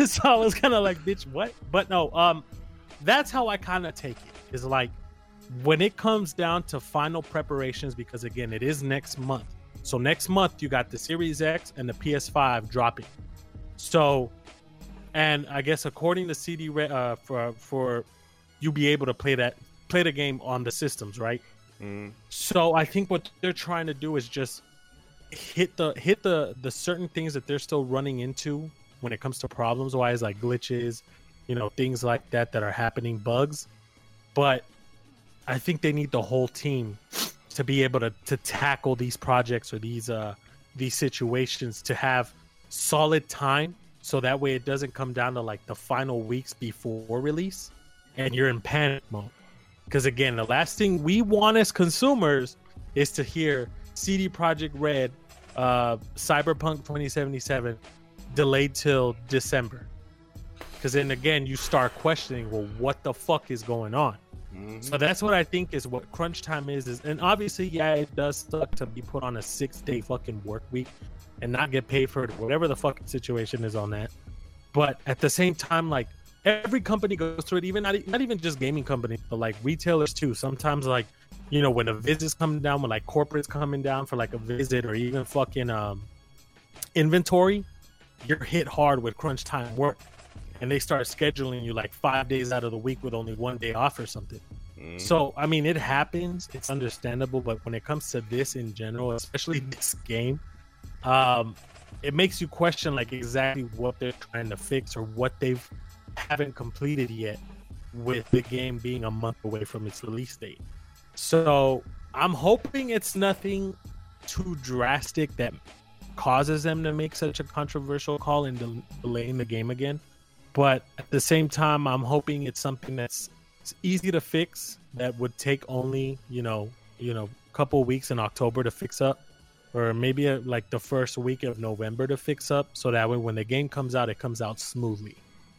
so I was kind of like, bitch, what? But no, um, that's how I kind of take it. Is like when it comes down to final preparations, because again, it is next month. So next month you got the Series X and the PS5 dropping. So, and I guess according to CD uh, for for you be able to play that play the game on the systems, right? So I think what they're trying to do is just hit the hit the the certain things that they're still running into when it comes to problems wise, like glitches, you know, things like that that are happening, bugs. But I think they need the whole team to be able to to tackle these projects or these uh these situations to have solid time so that way it doesn't come down to like the final weeks before release and you're in panic mode. Because again, the last thing we want as consumers is to hear CD Projekt Red uh, Cyberpunk 2077 delayed till December. Because then again, you start questioning, well, what the fuck is going on? Mm-hmm. So that's what I think is what crunch time is. Is and obviously, yeah, it does suck to be put on a six day fucking work week and not get paid for it, whatever the fucking situation is on that. But at the same time, like every company goes through it, even not, not even just gaming companies, but like retailers too. Sometimes like, you know, when a visit's coming down, when like corporates coming down for like a visit or even fucking um inventory, you're hit hard with crunch time work. And they start scheduling you like five days out of the week with only one day off or something. Mm-hmm. So I mean, it happens. It's understandable, but when it comes to this in general, especially this game, um, it makes you question like exactly what they're trying to fix or what they've haven't completed yet with the game being a month away from its release date. So I'm hoping it's nothing too drastic that causes them to make such a controversial call and del- delaying the game again. But at the same time, I'm hoping it's something that's it's easy to fix that would take only you know you know a couple weeks in October to fix up or maybe a, like the first week of November to fix up, so that way when the game comes out, it comes out smoothly,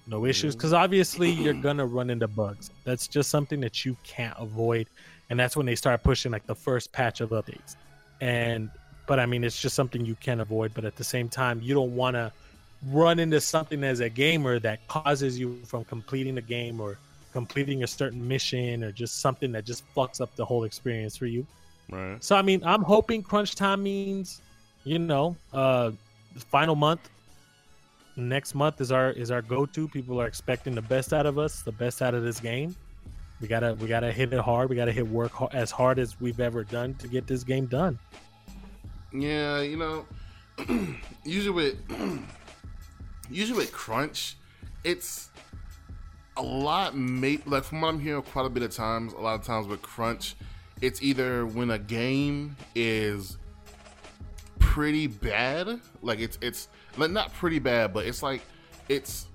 no issues. Because obviously you're gonna run into bugs. That's just something that you can't avoid, and that's when they start pushing like the first patch of updates. And but I mean, it's just something you can't avoid. But at the same time, you don't want to run into something as a gamer that causes you from completing the game or completing a certain mission or just something that just fucks up the whole experience for you. Right. So I mean, I'm hoping crunch time means, you know, uh, final month, next month is our is our go to. People are expecting the best out of us, the best out of this game. We gotta we gotta hit it hard. We gotta hit work as hard as we've ever done to get this game done. Yeah, you know, usually with usually with crunch, it's a lot. Made like from what I'm hearing, quite a bit of times. A lot of times with crunch, it's either when a game is pretty bad, like it's it's like not pretty bad, but it's like it's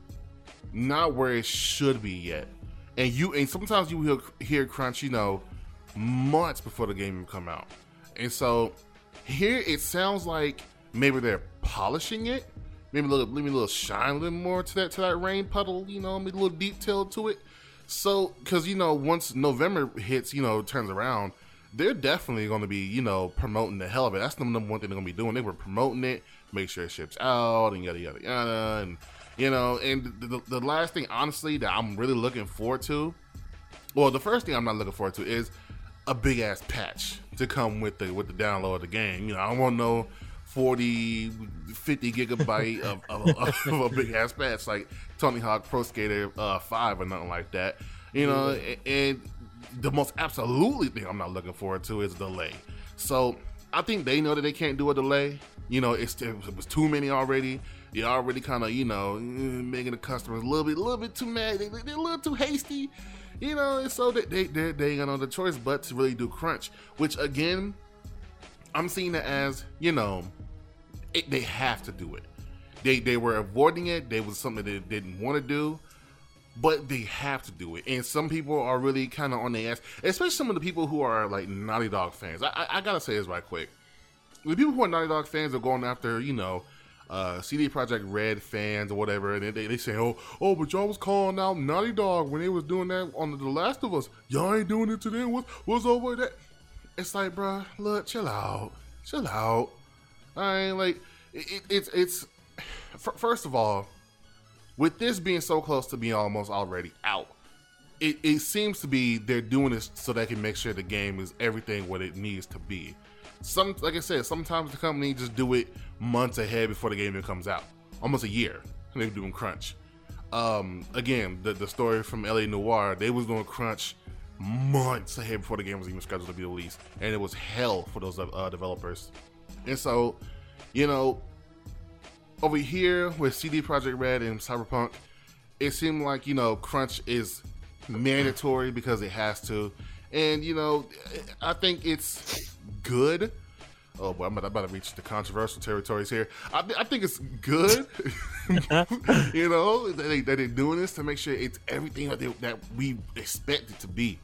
not where it should be yet. And you and sometimes you hear crunch, you know, months before the game will come out. And so here it sounds like maybe they're polishing it, maybe a little, maybe a little shine a little more to that to that rain puddle, you know, maybe a little detail to it. So, because you know, once November hits, you know, turns around, they're definitely going to be, you know, promoting the hell of it. That's the number one thing they're going to be doing. They were promoting it, make sure it ships out, and yada yada yada, and you know, and the, the, the last thing, honestly, that I'm really looking forward to, well, the first thing I'm not looking forward to is a big ass patch to come with the with the download of the game. You know, I don't want no 40, 50 gigabyte of, of, of a big ass patch like Tony Hawk Pro Skater uh, 5 or nothing like that. You know, and, and the most absolutely thing I'm not looking forward to is delay. So I think they know that they can't do a delay. You know, it's it was too many already. You're already kind of you know mm, making the customers a little bit, a little bit too mad. They, they're a little too hasty. You know, and so they they they, ain't got no choice but to really do crunch. Which again, I'm seeing it as you know, it, they have to do it. They they were avoiding it. They was something they didn't want to do but they have to do it. And some people are really kind of on their ass, especially some of the people who are like Naughty Dog fans. I, I, I, gotta say this right quick: the people who are Naughty Dog fans are going after, you know, uh, CD Projekt Red fans or whatever, and they, they say, "Oh, oh, but y'all was calling out Naughty Dog when they was doing that on The Last of Us. Y'all ain't doing it to them. What, what's over that?" It's like, bruh, look, chill out, chill out. I ain't like, it, it, it's it's. First of all, with this being so close to being almost already out, it, it seems to be they're doing this so they can make sure the game is everything what it needs to be. Some, like I said, sometimes the company just do it months ahead before the game even comes out, almost a year. And they're doing crunch. Um, again, the the story from LA Noire, they was doing crunch months ahead before the game was even scheduled to be released, and it was hell for those uh, developers. And so, you know, over here with CD Projekt Red and Cyberpunk, it seemed like you know crunch is mandatory because it has to, and you know I think it's good. Oh boy, I'm about, to reach the controversial territories here. I, I think it's good, you know, that, they, that they're doing this to make sure it's everything that, they, that we expect it to be,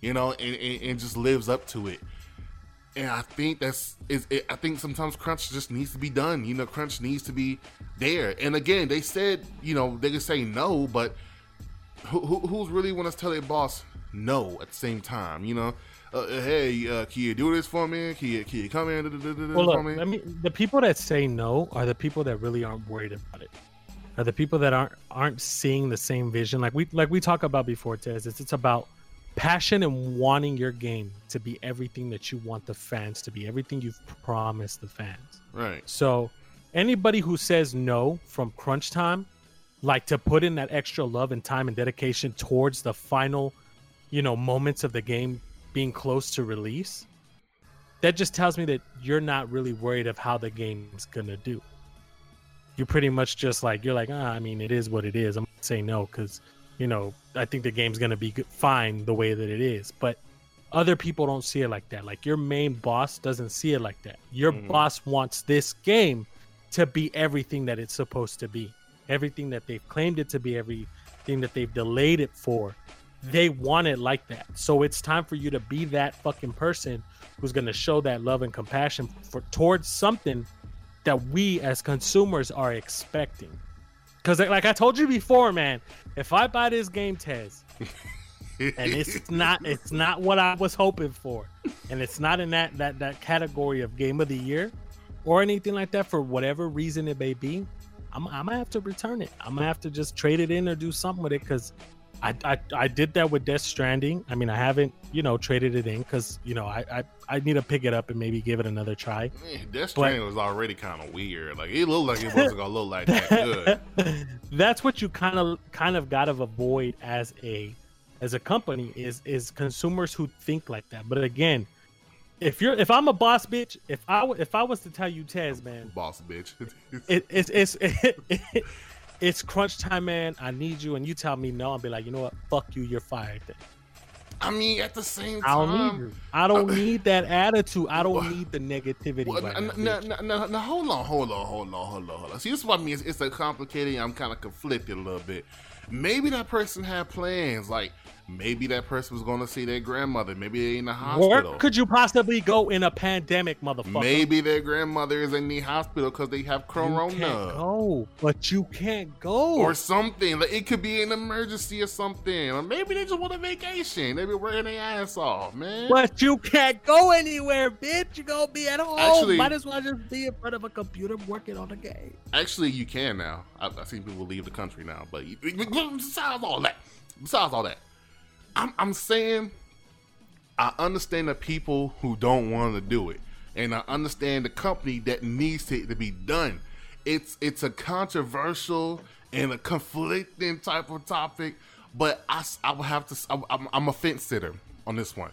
you know, and, and, and just lives up to it and I think that's is it, I think sometimes crunch just needs to be done. You know, crunch needs to be there. And again, they said you know they can say no, but who, who, who's really want to tell their boss no at the same time? You know, uh, hey, uh, can you do this for me? Can you, can you come in? Well, look, I mean, the people that say no are the people that really aren't worried about it. Are the people that aren't aren't seeing the same vision? Like we like we talked about before, Tez. It's it's about passion and wanting your game to be everything that you want the fans to be, everything you've promised the fans. Right. So, anybody who says no from crunch time, like to put in that extra love and time and dedication towards the final, you know, moments of the game being close to release, that just tells me that you're not really worried of how the game's gonna do. You're pretty much just like you're like, ah, I mean, it is what it is. I'm gonna say no because you know, I think the game's going to be good, fine the way that it is. But other people don't see it like that. Like your main boss doesn't see it like that. Your mm-hmm. boss wants this game to be everything that it's supposed to be. Everything that they've claimed it to be, everything that they've delayed it for. They want it like that. So it's time for you to be that fucking person who's going to show that love and compassion for towards something that we as consumers are expecting. Because like I told you before, man, if I buy this game, Tez, and it's not it's not what I was hoping for, and it's not in that that that category of game of the year or anything like that for whatever reason it may be, I'm I'm gonna have to return it. I'm gonna have to just trade it in or do something with it because I, I I did that with Death Stranding. I mean, I haven't you know traded it in because you know I, I I need to pick it up and maybe give it another try. Man, Death Stranding was already kind of weird. Like it looked like it wasn't gonna look like that good. That's what you kind of kind of got to avoid as a as a company is is consumers who think like that. But again, if you're if I'm a boss bitch, if I if I was to tell you Tez, man, Boss bitch. it, it's it's it, it's crunch time, man. I need you, and you tell me no, I'll be like, you know what? Fuck you, you're fired. Then. I mean, at the same time, I don't need you. I don't uh, need that attitude. I don't need the negativity. Well, right now, n- bitch. n- n- n- hold on, hold on, hold on, hold on, hold on. See, this is what I mean. It's, it's a complicated. I'm kind of conflicted a little bit. Maybe that person had plans. Like maybe that person was going to see their grandmother. Maybe they in the hospital. Where could you possibly go in a pandemic, motherfucker? Maybe their grandmother is in the hospital because they have corona. you can't go, but you can't go. or something. Like it could be an emergency or something. Or maybe they just want a vacation. They be working their ass off, man. But you can't go anywhere, bitch. You gonna be at home. Actually- Might as well just be in front of a computer working on a game. Actually, you can now. I, I've seen people leave the country now. But you- besides all that, besides all that, I'm, I'm saying I understand the people who don't want to do it, and I understand the company that needs it to be done. It's it's a controversial and a conflicting type of topic, but I, I will have to. I'm- I'm a fence sitter on this one.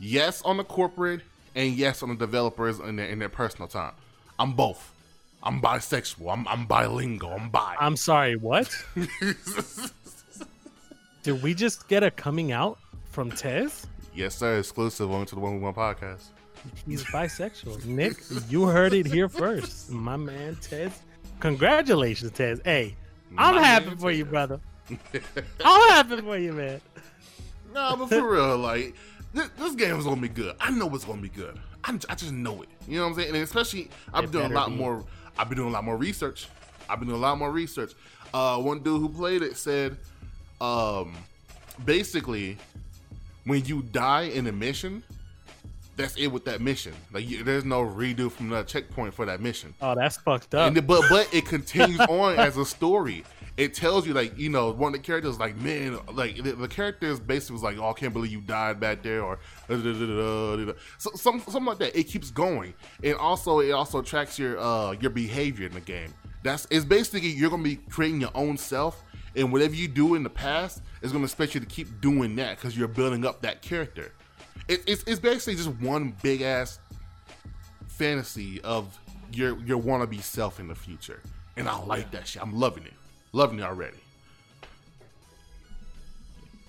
Yes, on the corporate, and yes, on the developers in their, in their personal time. I'm both. I'm bisexual. I'm, I'm bilingual. I'm bi. I'm sorry, what? Did we just get a coming out from Tez? yes, sir. Exclusive on to the 1v1 podcast. He's bisexual. Nick, you heard it here first. My man Tez. Congratulations, Tez. Hey, I'm My happy for you, brother. I'm happy for you, man. No, but for real, like this, this game is gonna be good. I know it's gonna be good. I, I just know it. You know what I'm saying? And especially, I've been doing a lot be. more. I've been doing a lot more research. I've been doing a lot more research. Uh, one dude who played it said, um, basically, when you die in a mission, that's it with that mission. Like, you, there's no redo from the checkpoint for that mission. Oh, that's fucked up. And the, but but it continues on as a story. It tells you like you know one of the characters like man like the, the characters basically was like oh I can't believe you died back there or da, da, da. So, some something like that. It keeps going and also it also tracks your uh your behavior in the game. That's it's basically you're gonna be creating your own self and whatever you do in the past is gonna expect you to keep doing that because you're building up that character. It, it's it's basically just one big ass fantasy of your your wannabe self in the future, and I oh, like that shit. I'm loving it, loving it already.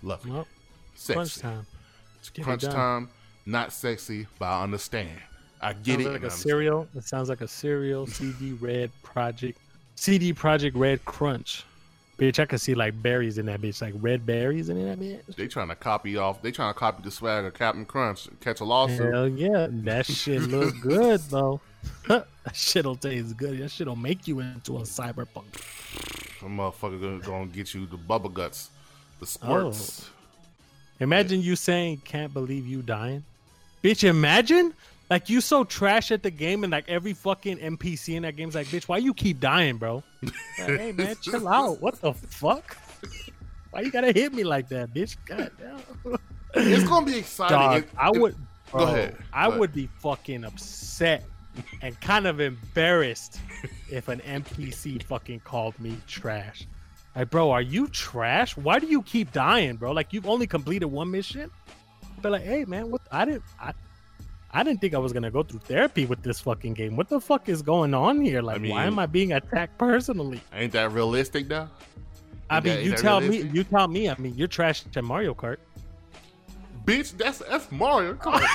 Loving it. well, Sexy. crunch time. Crunch time. Not sexy, but I understand. I get Sounds it. like a cereal. It sounds like a cereal. CD Red Project. CD Projekt Red Crunch. Bitch, I can see like berries in that bitch, like red berries in that bitch. They trying to copy off. They trying to copy the swag of Captain Crunch. Catch a lawsuit. Hell yeah, that shit look good though. that shit'll taste good. That shit'll make you into a cyberpunk. Some motherfucker gonna, gonna get you the bubble guts, the Oh. squirts. Imagine you saying, "Can't believe you dying," bitch. Imagine like you so trash at the game and like every fucking NPC in that game's like, "Bitch, why you keep dying, bro?" Like, hey man, chill out. What the fuck? Why you gotta hit me like that, bitch? God damn. It's gonna be exciting. Dog, It- I it- would. Go bro, ahead. I Go ahead. would be fucking upset and kind of embarrassed if an NPC fucking called me trash. Like, bro, are you trash? Why do you keep dying, bro? Like, you've only completed one mission. But like, hey, man, what? I didn't. I, I didn't think I was gonna go through therapy with this fucking game. What the fuck is going on here? Like, mean- why am I being attacked personally? Ain't that realistic though? I mean, that- you tell me. You tell me. I mean, you're trash at Mario Kart. Bitch, that's that's Mario Kart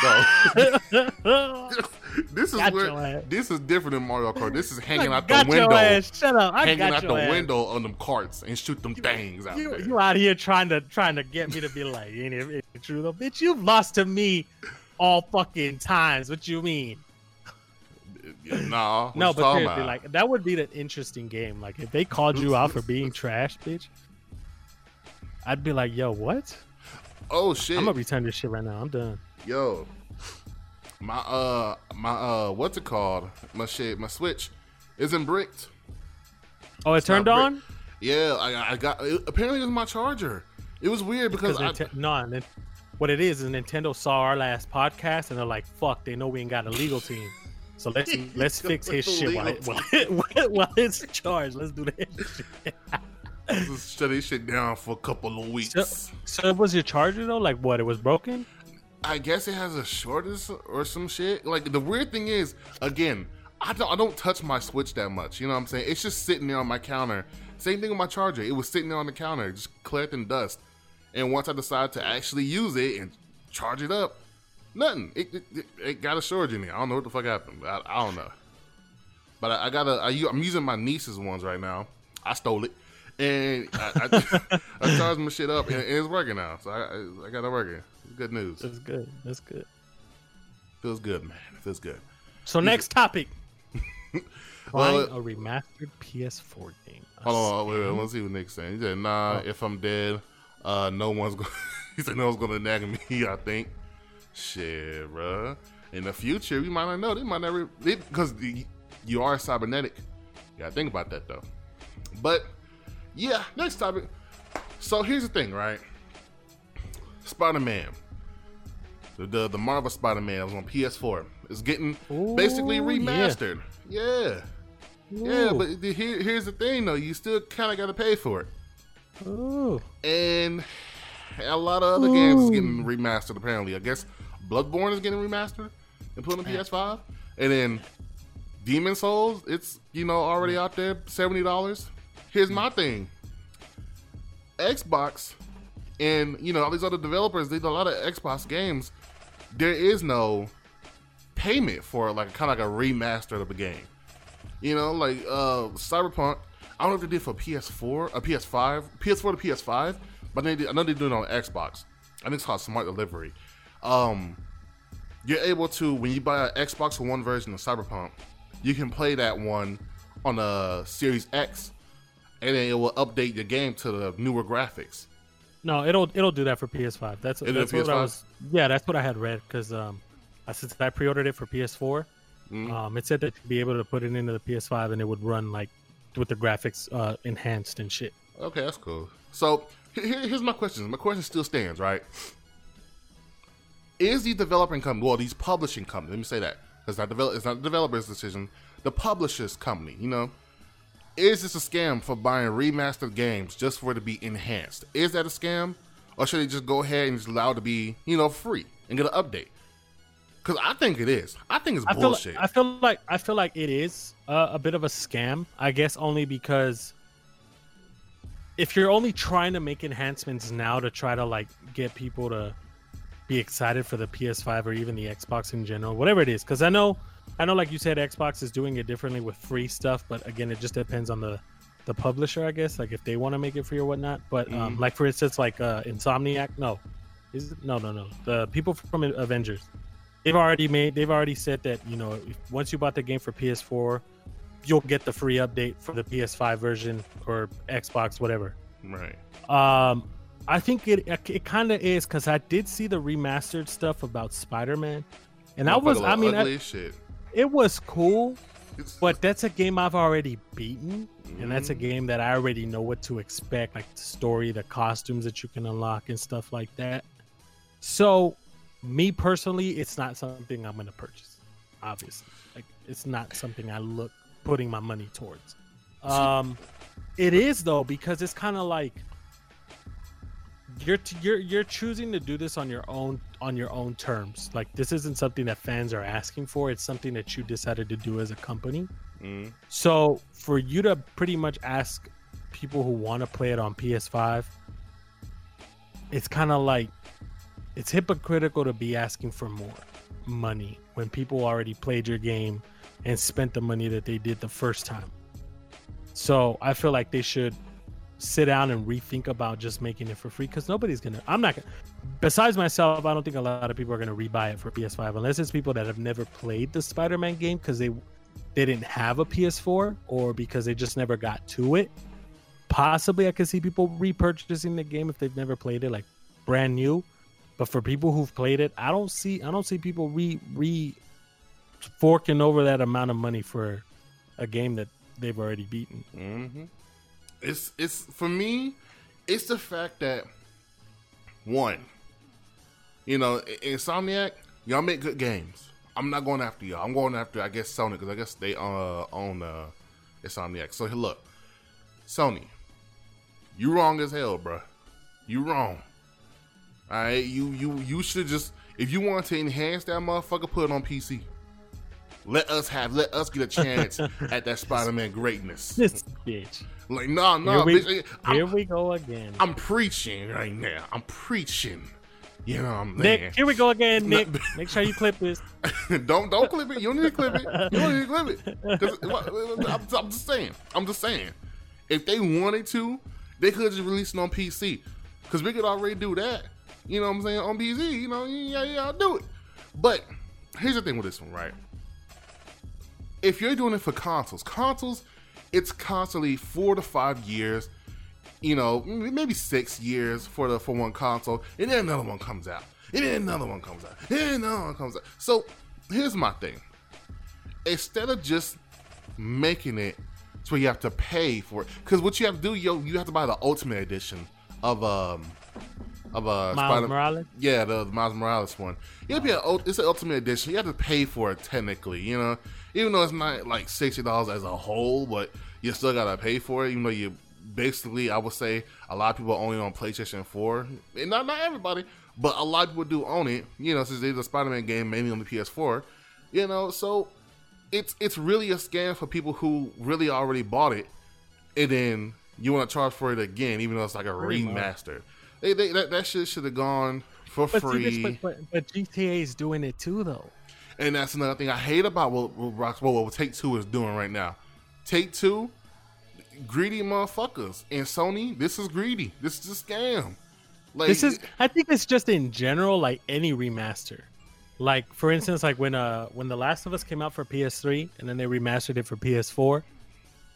though. this is Got where this is different than Mario Kart. This is hanging I out the window, ass. Shut up. I hanging out the ass. window on them carts and shoot them things out You, there. you out here trying to trying to get me to be like, ain't it, ain't it true though, bitch? You've lost to me all fucking times. What you mean? nah, no, but seriously, about? like that would be an interesting game. Like if they called you out for being trash, bitch, I'd be like, yo, what? oh shit, I'm gonna return this shit right now. I'm done. yo, my uh, my uh, what's it called? My shit, my Switch isn't bricked. Oh, it turned on. Yeah, I, I got. It, apparently, it was my charger. It was weird because, Because I, Ninte- no, what it is is Nintendo saw our last podcast and they're like, "Fuck!" They know we ain't got a legal team, so let's let's fix his shit while, it, while, it- while it's charged. Let's do that. shit. just shut this shit down for a couple of weeks. So, so it was your charger though? Like what? It was broken? I guess it has a shortage or some shit. Like the weird thing is, again, I don't I don't touch my Switch that much. You know what I'm saying? It's just sitting there on my counter. Same thing with my charger. It was sitting there on the counter, just collecting dust. And once I decided to actually use it and charge it up, nothing. It, it, it, got a shortage in it. I don't know what the fuck happened. I, I don't know. But I, I got a. I, I'm using my niece's ones right now. I stole it, and I, I, I charged my shit up, and, and it's working now. So I, I, got it working. Good news. That's good. That's good. Feels good, man. Feels good. So next topic. Well, Buying uh, a remastered PS4 game. Hold on, wait, wait, let's see what Nick's saying. He said, "Nah, oh. if I'm dead, uh, no one's going." he said, "No one's gonna nag me." I think. Shit, bruh. In the future, we might not know. They might never because you are cybernetic. Yeah, think about that though. But yeah, next topic. So here's the thing, right? Spider-Man, the the, the Marvel Spider-Man was on PS4. It's getting basically Ooh, yeah. remastered. Yeah. Yeah, Ooh. but the, here, here's the thing though. You still kind of got to pay for it, Ooh. and a lot of other games is getting remastered. Apparently, I guess Bloodborne is getting remastered and put on the PS5, and then Demon's Souls, it's you know already out there, seventy dollars. Here's my thing: Xbox, and you know all these other developers. They do a lot of Xbox games. There is no payment for like kind of like a remaster of a game. You know, like uh Cyberpunk. I don't know if they did for PS4, a PS5, PS4 to PS5, but they did, I know they do it on Xbox. I think it's called Smart Delivery. Um, you're able to when you buy an Xbox One version of Cyberpunk, you can play that one on a Series X, and then it will update your game to the newer graphics. No, it'll it'll do that for PS5. That's It'll that's what PS5? I was. Yeah, that's what I had read because um, I- since I pre-ordered it for PS4, Mm. um, it said that you'd be able to put it into the PS5 and it would run like with the graphics uh enhanced and shit. Okay, that's cool. So here- here's my question. My question still stands, right? Is the developing company, well, these publishing companies, let me say that, it's not develop, it's not the developer's decision, the publisher's company, you know, is this a scam for buying remastered games just for it to be enhanced? Is that a scam, or should they just go ahead and just allow it to be, you know, free and get an update? Because I think it is. I think it's I feel bullshit. I feel like I feel like it is uh, a bit of a scam. I guess only because if you're only trying to make enhancements now to try to like get people to be excited for the PS5 or even the Xbox in general, whatever it is, because I know I know like you said, Xbox is doing it differently with free stuff, but again, it just depends on the the publisher, I guess. Like if they want to make it free or whatnot. But um, Mhm. like for instance, like uh, Insomniac, no, is it? no, no, no. The people from Avengers, they've already made they've already said that you know if, once you bought the game for ps4 you'll get the free update for the ps5 version or xbox whatever right. um i think it it kind of is because i did see the remastered stuff about spider-man and that was i mean I- ugly as shit. it was cool It's- but that's a game i've already beaten and that's a Mhm. game that i already know what to expect like the story the costumes that you can unlock and stuff like that so me personally it's not something i'm gonna purchase obviously. Like it's not something i look putting my money towards. Um it is though because it's kind of like you're t- you're you're choosing to do this on your own on your own terms. Like this isn't something that fans are asking for. It's something that you decided to do as a company. Mhm. so for you to pretty much ask people who want to play it on PS5, it's kind of like it's hypocritical to be asking for more money when people already played your game and spent the money that they did the first time. So I feel like they should sit down and rethink about just making it for free because nobody's gonna. I'm not gonna. Besides myself, I don't think a lot of people are gonna rebuy it for PS5 unless it's people that have never played the Spider-Man game because they they didn't have a PS4 or because they just never got to it. Possibly I could see people repurchasing the game if they've never played it, like brand new. But for people who've played it, I don't see I don't see people re re forking over that amount of money for a game that they've already beaten. hmm It's it's for me, it's the fact that one, you know, Insomniac, y'all make good games. I'm not going after y'all. I'm going after I guess Sony because I guess they uh, own uh, Insomniac. So look, Sony, you wrong as hell, bruh. You wrong. All right, you you you should just if you want to enhance that motherfucker, put it on PC. Let us have, let us get a chance at that Spider-Man greatness. This bitch. Like, no, no, Here we, here we go again. I'm preaching right now. I'm preaching. You know what I'm Nick, saying? here we go again, Nick. Make sure you clip this. don't don't clip it. You don't need to clip it. You don't need to clip it. I'm, I'm just saying. I'm just saying. If they wanted to, they could just release it on PC. Because we could already do that. You know what I'm saying? On BZ, you know, yeah, yeah, I'll do it. But here's the thing with this one, right? If you're doing it for consoles, consoles, it's constantly four to five years you know, maybe six years for the for one console, and then another one comes out, and then another one comes out, and then another one comes out. So here's my thing: instead of just making it so you have to pay for it, because what you have to do, yo, you have to buy the Ultimate Edition of um of uh Miles Spider- Morales? yeah, the, the Miles Morales one. To be an, it's an Ultimate Edition. You have to pay for it technically, you know, even though it's not like sixty dollars as a whole, but you still gotta pay for it. Even though you basically, I would say a lot of people are only on PlayStation Four, and not not everybody, but a lot of people do own it. You know, since it's a Spider-Man game mainly on the PS4, you know, so it's it's really a scam for people who really already bought it, and then you want to charge for it again, even though it's like a Pretty much. They, they, that, that shit should have gone for But, free. this- but, but, but GTA is doing it too, though. And that's another thing I hate about what, what Rock, what, what Take Two is doing right now. Take Two, greedy motherfuckers, and Sony. This is greedy. This is a scam. Like This is, I think it's just in general, like any remaster. Like for instance, like when uh when The Last of Us came out for PS3 and then they remastered it for PS4.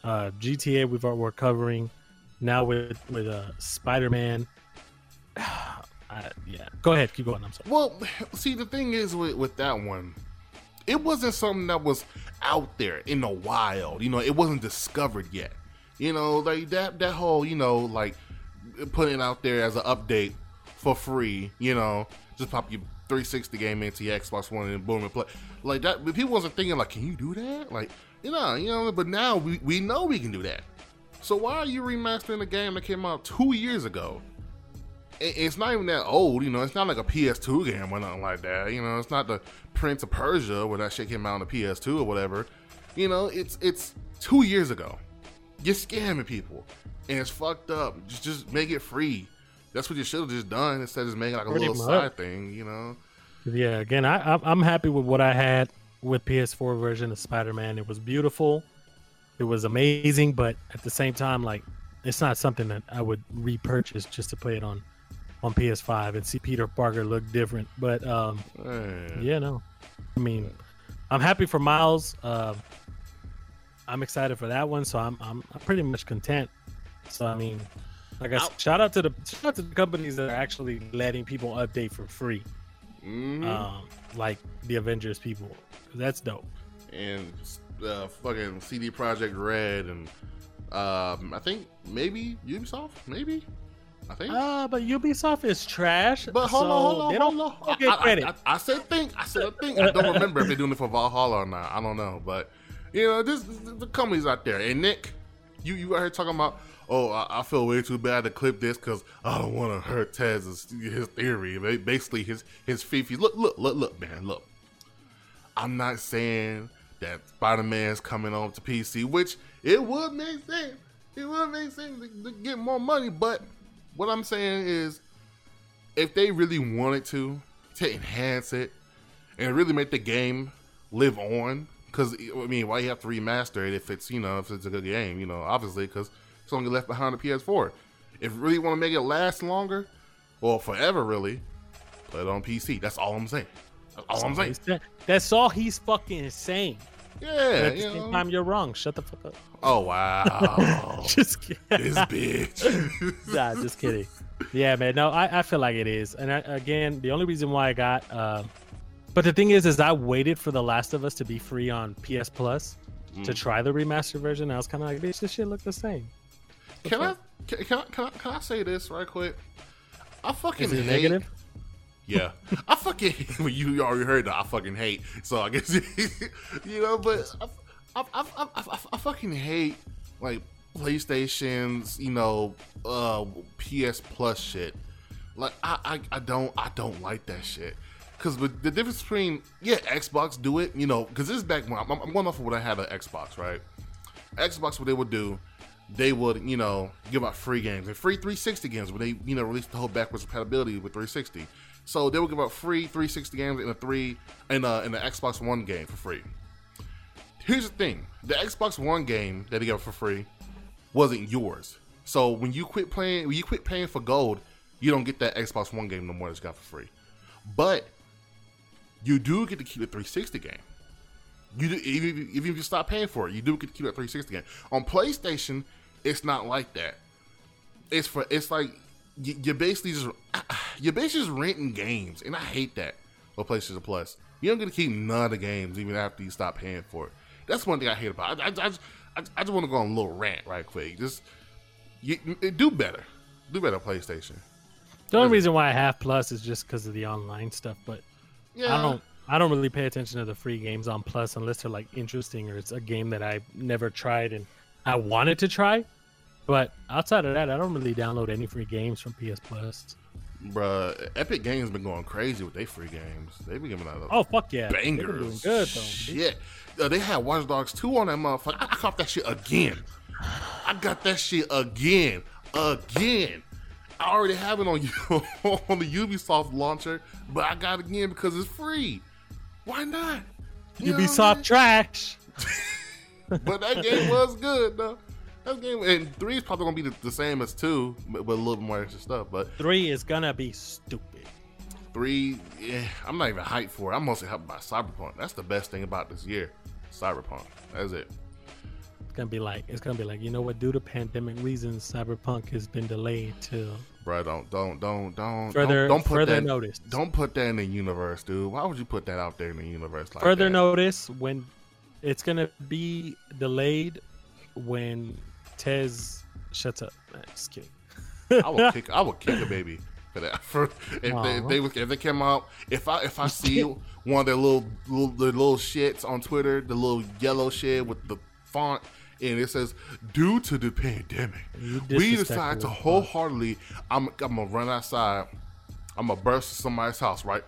Uh, GTA we've we're covering now with with uh Spider Man. Yeah, go ahead, keep going. I'm sorry. Well, see, the thing is with, with that one, it wasn't something that was out there in the wild. You know, it wasn't discovered yet. You know, like that that whole, you know, like putting it out there as an update for free. You know, just pop your 360 game into your Xbox One and boom and play like that. But people wasn't thinking like, can you do that? Like, you know, you know. But now we we know we can do that. So why are you remastering a game that came out two years ago? It- it's not even that old, you know. It's not like a PS2 game or nothing like that. You know, it's not the Prince of Persia where that shit came out on the PS2 or whatever. You know, it's it's two years ago. You're scamming people, and it's fucked up. Just just make it free. That's what you should have just done instead of just making like a Pretty little much. side thing. You know. Yeah, again, I I'm- I'm happy with what I had with PS4 version of Spider Man. It was beautiful, it was amazing, but at the same time, like it's not something that I would repurchase just to play it on on PS5 and see Peter Parker look different. But um, yeah, no, I mean, I'm happy for Miles. Um I'm excited for that one, so I'm I'm, I'm pretty much content. So I mean, like I said, shout out to the shout out to the companies that are actually letting people update for free Mhm. um, like the Avengers people. That's dope. and uh, fucking CD Projekt Red and um, I think maybe Ubisoft, maybe. I think. Uh, but Ubisoft is trash. But hold so on, hold on, they hold don't on. get I, credit. I, I, I said think. I said think. I don't remember if they're doing it for Valhalla or not. I don't know, but you know, this the companies out there. And Nick, you you out here talking about. Oh, I, I feel way too bad to clip this because I don't want to hurt Taz's his theory. Basically, his his fifi. Look, look, look, look, man, look. I'm not saying that Spider Man's coming on to PC, which it would make sense. It would make sense to, to get more money, but what I'm saying is, if they really wanted to, to enhance it and really make the game live on, because I mean, why you have to remaster it if it's you know if it's a good game, you know, obviously because it's only left behind the PS4. If you really want to make it last longer, or forever, really, play it on PC. That's all I'm saying. That's all I'm saying. That's all he's fucking saying. But Yeah, at the same know. time, you're wrong. Shut the fuck up. Oh wow, just kidding. this bitch. nah, just kidding. Yeah, man. No, I, I feel like it is. And I, again, the only reason why I got, uh, but the thing is, is I waited for The Last of Us to be free on PS Plus Mm. to try the remastered version. I was kind of like, bitch, this shit look the same. Can I, can, can I can I can I say this right quick? I fucking Is it hate. negative? Yeah, I fucking well, you already heard that I fucking hate. So I guess you know, but I, I, I, I, I, fucking hate like PlayStation's you know uh PS Plus shit. Like I, I, I don't I don't like that shit. Cause the difference between yeah Xbox do it you know because this is back when I'm, I'm going off of when I had an Xbox right. Xbox what they would do they would, you know, give out free games and free 360 games when they, you know, released the whole backwards compatibility with 360. So they will give out free 360 games in a three in a in the Xbox One game for free. Here's the thing: the Xbox One game that they got for free wasn't yours. So when you quit playing, when you quit paying for gold, you don't get that Xbox One game no more that's got for free. But you do get to keep the 360 game. You do, even, even if you stop paying for it, you do get to keep that 360 game. On PlayStation, it's not like that. It's for it's like you, you're basically just you're basically just renting games, and I hate that with PlayStation Plus. You don't get to keep none of the games even after you stop paying for it. That's one thing I hate about. It. I, I, I, just- I, I just want to go on a little rant right quick. Just you, you- do better, do better, PlayStation. The only reason why I have Plus is just because of the online stuff, but Yeah, I don't. I don't really pay attention to the free games on Plus unless they're like interesting or it's a game that I've never tried and I wanted to try. But outside of that, I don't really download any free games from PS Plus. bruh. Epic Games been going crazy with their free games. They've been giving out Oh fuck yeah, bangers. good though. Shit. Uh, they had Watch Dogs 2 on that motherfucker. I, I caught that shit again. I got that shit again. Again. I already have it on on the Ubisoft launcher, but I got it again because it's free. Why not? You Ubisoft I'm trash. But that game was good though. That game and three is probably gonna be the, the same as two, but with a little more extra stuff. But Three is gonna be stupid. three, yeah, I'm not even hyped for it. I'm mostly hyped by Cyberpunk. That's the best thing about this year. Cyberpunk. That's it. It's gonna be like it's gonna be like you know what? Due to pandemic reasons, Cyberpunk has been delayed till Bro, don't don't don't don't further don't, don't put further that notice. don't put that in the universe, dude. Why would you put that out there in the universe like further that? notice when it's gonna be delayed when Tez shuts up. Nah, just kidding. I would kick I would kick a baby for that. For if they, if they was- if they came out if I if I see one of their little little the little shits on Twitter, the little yellow shit with the font and it says due to the pandemic, we decide to wholeheartedly I'm I'm gonna run outside, I'm gonna burst somebody's house, right?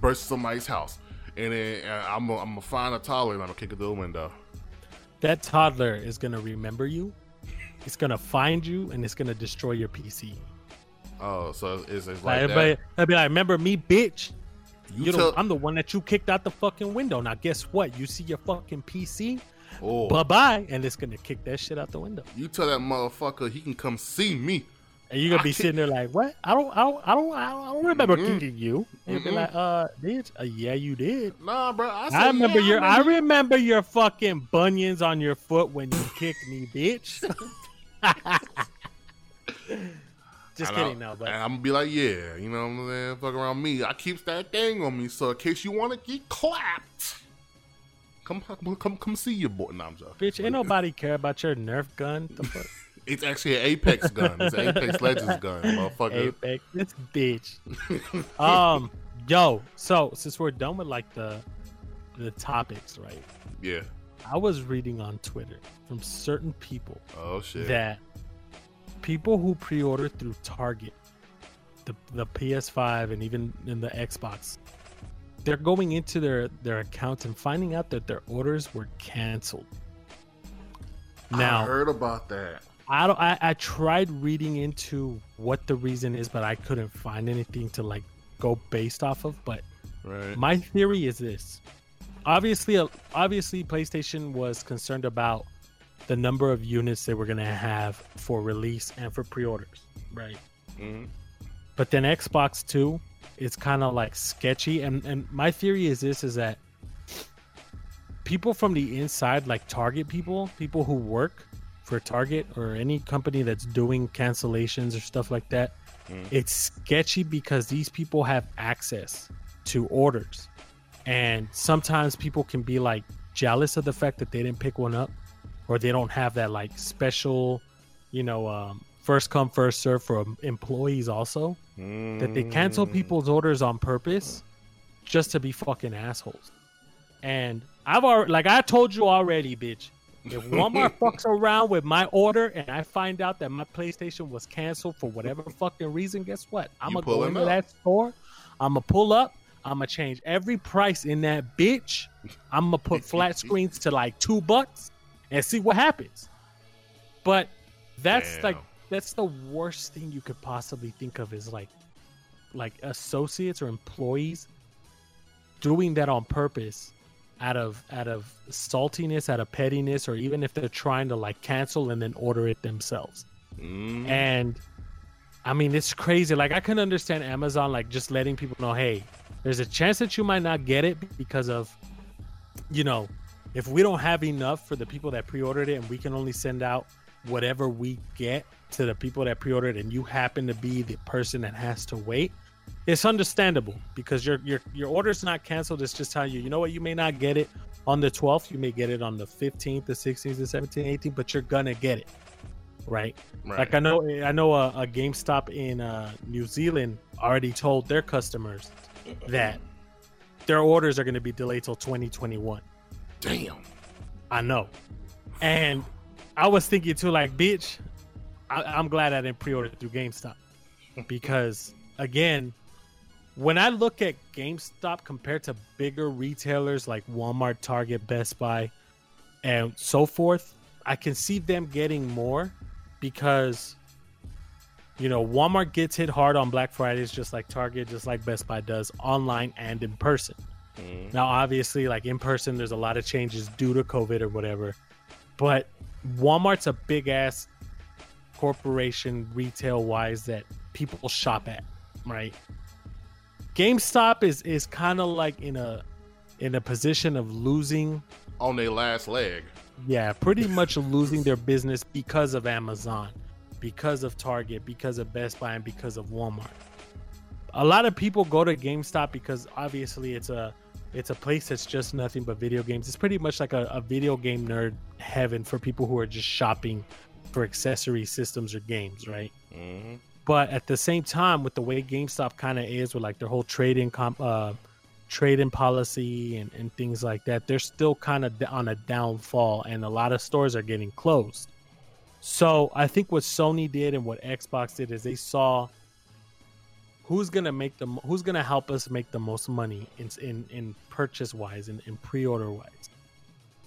burst somebody's house. And then uh, I'm gonna, I'm gonna find a toddler and I'm gonna kick it through the window. That toddler is gonna remember you. It's gonna find you and it's gonna destroy your PC. Oh, so it's, it's Like, like they'll be like, "Remember me, bitch? You You know, tell- I'm the one that you kicked out the fucking window. Now, guess what? You see your fucking PC? oh, Bye bye, and it's gonna kick that shit out the window. you tell that motherfucker he can come see me. And you're gonna be sitting there like, "What? I don't, I don't, I don't, I don't, remember Mm-mm. kicking you." And you'll be like, "Uh, bitch, uh, yeah, you did." Nah, bro. I, said, I remember yeah, your, I remember- remember your fucking bunions on your foot when you kicked me, bitch. Just And I- kidding, no, but and I'm gonna be like, yeah, you know what I'm saying? Fuck around me. I keeps that thing on me, so in case you want to get clapped, come, come, come, come see your boy. Nah, I'm joking. bitch, ain't nobody care about your Nerf gun. The fuck? It's actually an Apex gun. It's an Apex Legends gun, motherfucker. Apex, this bitch. um, yo, so since we're done with like the the topics, right? Yeah. I was reading on Twitter from certain people Oh shit. that people who pre-order through Target, the the PS5 and even in the Xbox, they're going into their their accounts and finding out that their orders were canceled. Now, I Now, heard about that. I don't. I, I tried reading into what the reason is, but I couldn't find anything to like go based off of. But Right. my theory is this: obviously, uh, obviously, PlayStation was concerned about the number of units they were going to have for release and for pre-orders, right? Mhm. But then Xbox too is kind of like sketchy, and and my theory is this: is that people from the inside, like Target people, people who work for Target or any company that's doing cancellations or stuff like that, Mm. it's sketchy because these people have access to orders. And sometimes people can be like jealous of the fact that they didn't pick one up or they don't have that like special you know, um, first come first serve for employees also that they cancel Mm. people's orders on purpose just to be fucking assholes. And I've already, like I told you already, bitch. If Walmart fucks around with my order and I find out that my PlayStation was canceled for whatever fucking reason, guess what? I'm You gonna go into up. that store. I'm gonna pull up. I'm gonna change every price in that bitch. I'm gonna put flat screens to like two bucks and see what happens. But that's like that's the worst thing you could possibly think of is like like associates or employees doing that on purpose out of out of saltiness out of pettiness or even if they're trying to like cancel and then order it themselves Mm. and i mean it's crazy like i can understand amazon like just letting people know hey there's a chance that you might not get it because of you know if we don't have enough for the people that pre-ordered it and we can only send out whatever we get to the people that pre-ordered and you happen to be the person that has to wait it's understandable because your your your order's not canceled it's just telling you you know what you may not get it on the 12th you may get it on the 15th the 16th the 17th 18th but you're gonna get it right Right. like I know, I know a, a GameStop in uh, New Zealand already told their customers that their orders are going to be delayed till 2021. Damn. I know, and I was thinking too, like, bitch, I, I'm glad I didn't pre-order through GameStop because, again, when I look at GameStop compared to bigger retailers like Walmart, Target, Best Buy, and so forth, I can see them getting more because you know Walmart gets hit hard on Black Fridays just like Target, just like Best Buy does online and in person. Mm. Now, obviously, like in person, there's a lot of changes due to COVID or whatever, but Walmart's a big ass corporation retail wise that people shop at, right? GameStop is is kind of like in a in a position of losing On their last leg. yeah, pretty much losing their business because of Amazon, because of Target, because of Best Buy, and because of Walmart. A lot of people go to GameStop because obviously it's a it's a place that's just nothing but video games. It's pretty much like a, a video game nerd heaven for people who are just shopping for accessory systems or games, right? hmm but at the same time with the way GameStop kind of is with like their whole trade-in comp uh trade-in policy and, and things like that they're still kind of on a downfall and a lot of stores are getting closed. So I think what Sony did and what Xbox did is they saw who's gonna make the who's gonna help us make the most money in in, in purchase wise and in pre-order wise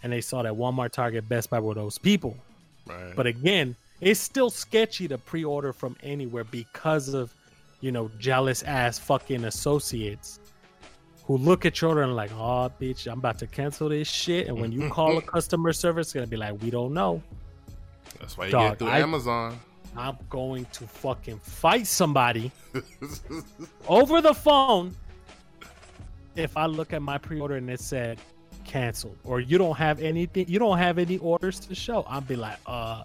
and they saw that Walmart Target Best Buy were those people. Right. but again, it's still sketchy to pre-order from anywhere because of, you know, jealous ass fucking associates who look at your order and like, oh, bitch, I'm about to cancel this shit. And when you call a customer service, it's gonna be like, we don't know. That's why you Dog, get through I- Amazon. I'm going to fucking fight somebody over the phone if I look at my pre-order and it said canceled or you don't have anything, you don't have any orders to show. I'll be like, uh,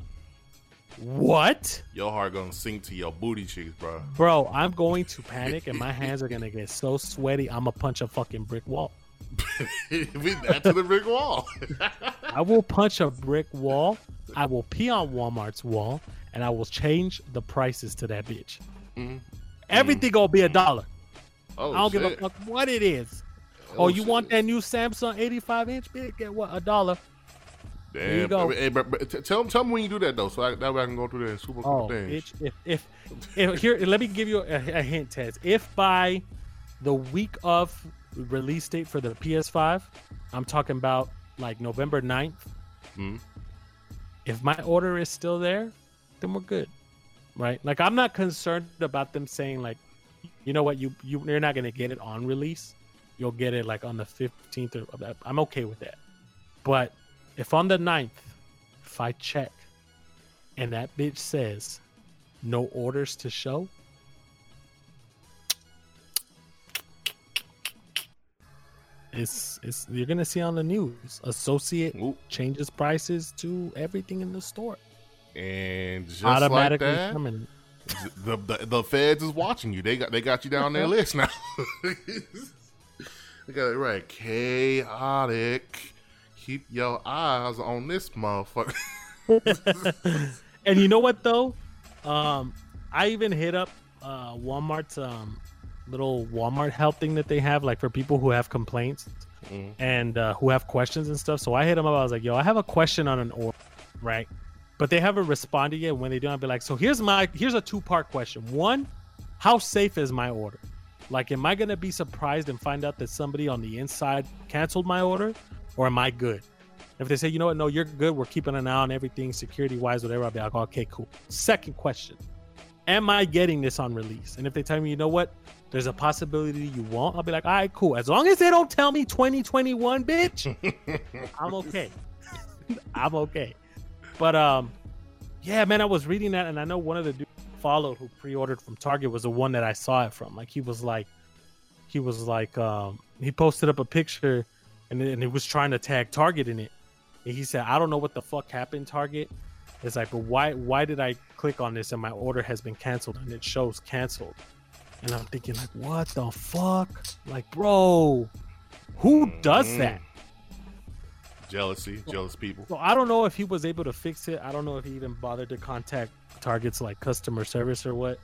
what? your heart gonna sink to your booty cheeks, bro. Bro, I'm going to panic and my hands are gonna get so sweaty. I'm gonna punch a fucking brick wall. we that to the brick wall. I will punch a brick wall. I will pee on Walmart's wall, and I will change the prices to that bitch. Mhm. Everything gonna be a dollar. oh, I don't shit. give a fuck what it is. Oh, Oh, you want that new Samsung 85 inch? Bitch, get what? A dollar. Damn. you go. Hey, but, but t- tell, tell me when you do that though, so I, that way I can go through there and super Oh, cool things. bitch. If if, if here, let me give you a, a hint, Tez. If by the week of release date for the PS5, I'm talking about like November 9th. Mhm. If my order is still there, then we're good, right? Like I'm not concerned about them saying like, you know what, you you you're not gonna get it on release. You'll get it like on the 15th or I'm okay with that. But if on the 9th, if I check and that bitch says no orders to show, it's it's you're gonna see on the news. Associate Oop. changes prices to everything in the store. And just Automatically like that, coming. the, the the feds is watching you. They got they got you down their list now. they got it right. Chaotic. Keep your eyes on this motherfucker. and you know what though? Um, I even hit up uh, Walmart's um, little Walmart help thing that they have, like for people who have complaints Mm. and uh, who have questions and stuff. So I hit them up. I was like, "Yo, I have a question on an order, right?" But they haven't responded yet. When they do, I'll be like, "So here's my here's a two part question. One, how safe is my order? Like, am I gonna be surprised and find out that somebody on the inside canceled my order, or am I good?" If they say, "You know what? No, you're good. We're keeping an eye on everything, security wise, whatever," I'll be like, "Okay, cool." Second question: Am I getting this on release? And if they tell me, you know what? There's a possibility you won't. I'll be like, all right, cool. As long as they don't tell me 2021, bitch, I'm okay. I'm okay. But um, yeah, man, I was reading that, and I know one of the dudes followed who pre-ordered from Target was the one that I saw it from. Like he was like, he was like, um, he posted up a picture, and and he was trying to tag Target in it. And he said, I don't know what the fuck happened, Target. It's like, but why why did I click on this and my order has been canceled and it shows canceled? And I'm thinking like, what the fuck? Like, bro, who does Mm. that? Jealousy, jealous people. So I don't know if he was able to fix it. I don't know if he even bothered to contact Target's like customer service or what.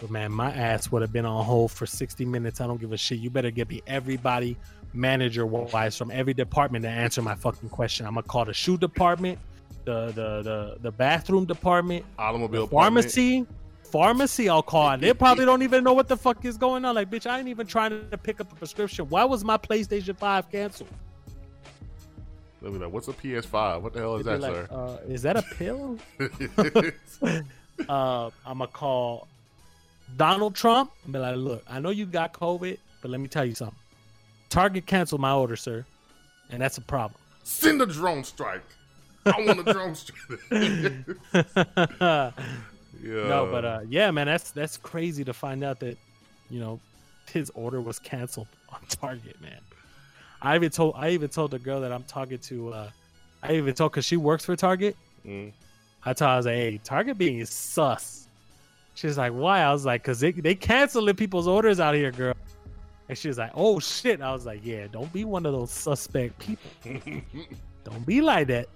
But man, my ass would have been on hold for 60 minutes. I don't give a shit. You better get me everybody manager wise from every department to answer my fucking question. I'm gonna call the shoe department, the the the, the bathroom department, Automobile department. pharmacy. Pharmacy, I'll call. And they probably don't even know what the fuck is going on. Like, bitch, I ain't even trying to pick up a prescription. Why was my PlayStation 5 canceled? They'll be like, "What's a PS5? What the hell is They'd that, like, sir?" uh, is that a pill? uh, I'm gonna call Donald Trump and be like, look, I know you got COVID, but let me tell you something. Target canceled my order, sir, and that's a problem. Send a drone strike. I want a drone strike. yeah. no, but uh, yeah, man, that's that's crazy to find out that you know his order was canceled on Target, man. I even told I even told the girl that I'm talking to. Uh, I even told because she works for Target. Mm. I told her, I was like, hey, Target being sus. She's like, why? I was like, because they, they canceling people's orders out here, girl. And she was like, oh shit. I was like, yeah, don't be one of those suspect people. Don't be like that.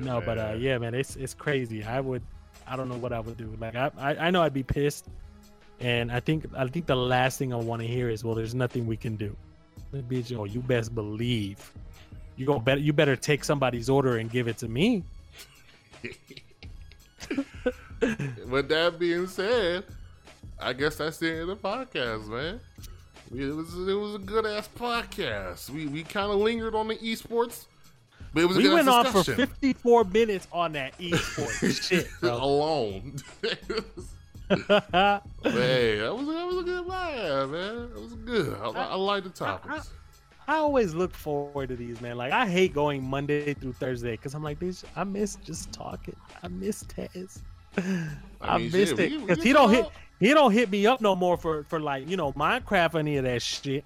No, but uh, yeah, man, it's it's crazy. I would, I don't know what I would do. Like, I I, I know I'd be pissed, and I think I think the last thing I want to hear is, well, there's nothing we can do. Bitch, oh, you best believe, you go better. You better take somebody's order and give it to me. With that being said, I guess that's the end of the podcast, man. It was it was a good ass podcast. We we kind of lingered on the esports, but it was a We went on for 54 minutes on that esports shit, alone. Hey, that was that was a good laugh, man. It was good. I, I, I like the topics. I always look forward to these, man. Like I hate going Monday through Thursday because I'm like, bitch, I miss just talking. I miss Tez. I, mean, missed shit, it because he don't hit. He don't hit me up no more for for like you know Minecraft or any of that shit.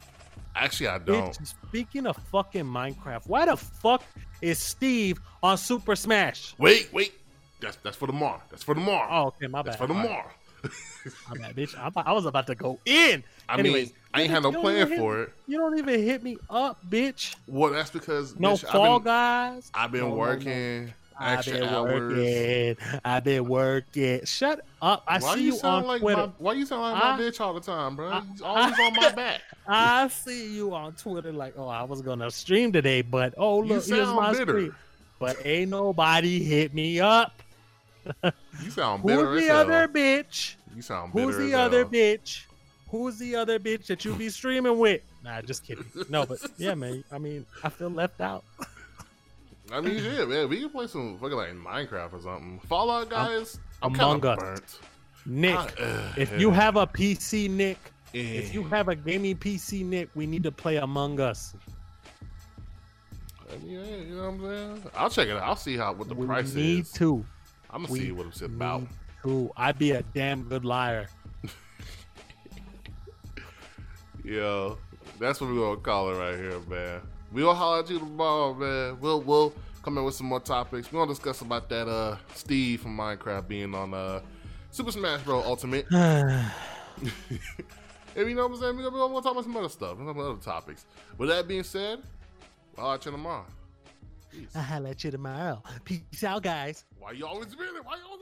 Actually, I don't. Bitch, speaking of fucking Minecraft, why the fuck is Steve on Super Smash? Wait, wait. That's that's for tomorrow. That's for tomorrow. Oh, okay, my bad. that's for All right, tomorrow. my bad, bitch. I, I was about to go in. I Anyways, mean, I ain't had no plan hit for it. You don't even hit me up, bitch. Well, that's because No bitch, Fall I've been, Guys. I've been No, no, no. I've been working. I've been working. Shut up. I Why see you you sound on like Twitter. my, Why you sound like I- my bitch all the time, bro? I- He's always on my back. I see you on Twitter like, oh, I was gonna stream today, but oh look, here's my bitter. screen. But ain't nobody hit me up. You sound Who's bitter as the hell. other bitch? You sound bitter Who's the other hell. bitch? Who's the other bitch that you be streaming with? Nah, just kidding. No, but yeah, man. I mean, I feel left out. I mean, yeah, man. We can play some fucking like Minecraft or something. Fallout guys. I'm Among kind of Us. burnt. Nick, I- uh, if you have a PC, Nick, Yeah. if you have a gaming PC, Nick, we need to play Among Us. I mean, yeah, you know what I'm saying? I'll check it out. I'll see how what the we price need is. to. I'm gonna we see what it's about. To. I'd be a damn good liar. Yo, that's what we're gonna call it right here, man. We gonna holler at you tomorrow, man. We'll we'll come in with some more topics. We're gonna discuss about that uh Steve from Minecraft being on uh Super Smash Bros. Ultimate. and you know what I'm saying? We're gonna, talk about some other stuff, some other topics. With that being said, I'll holler at you tomorrow. I'll holla at you tomorrow. Peace out, guys. Why you always there? Why you always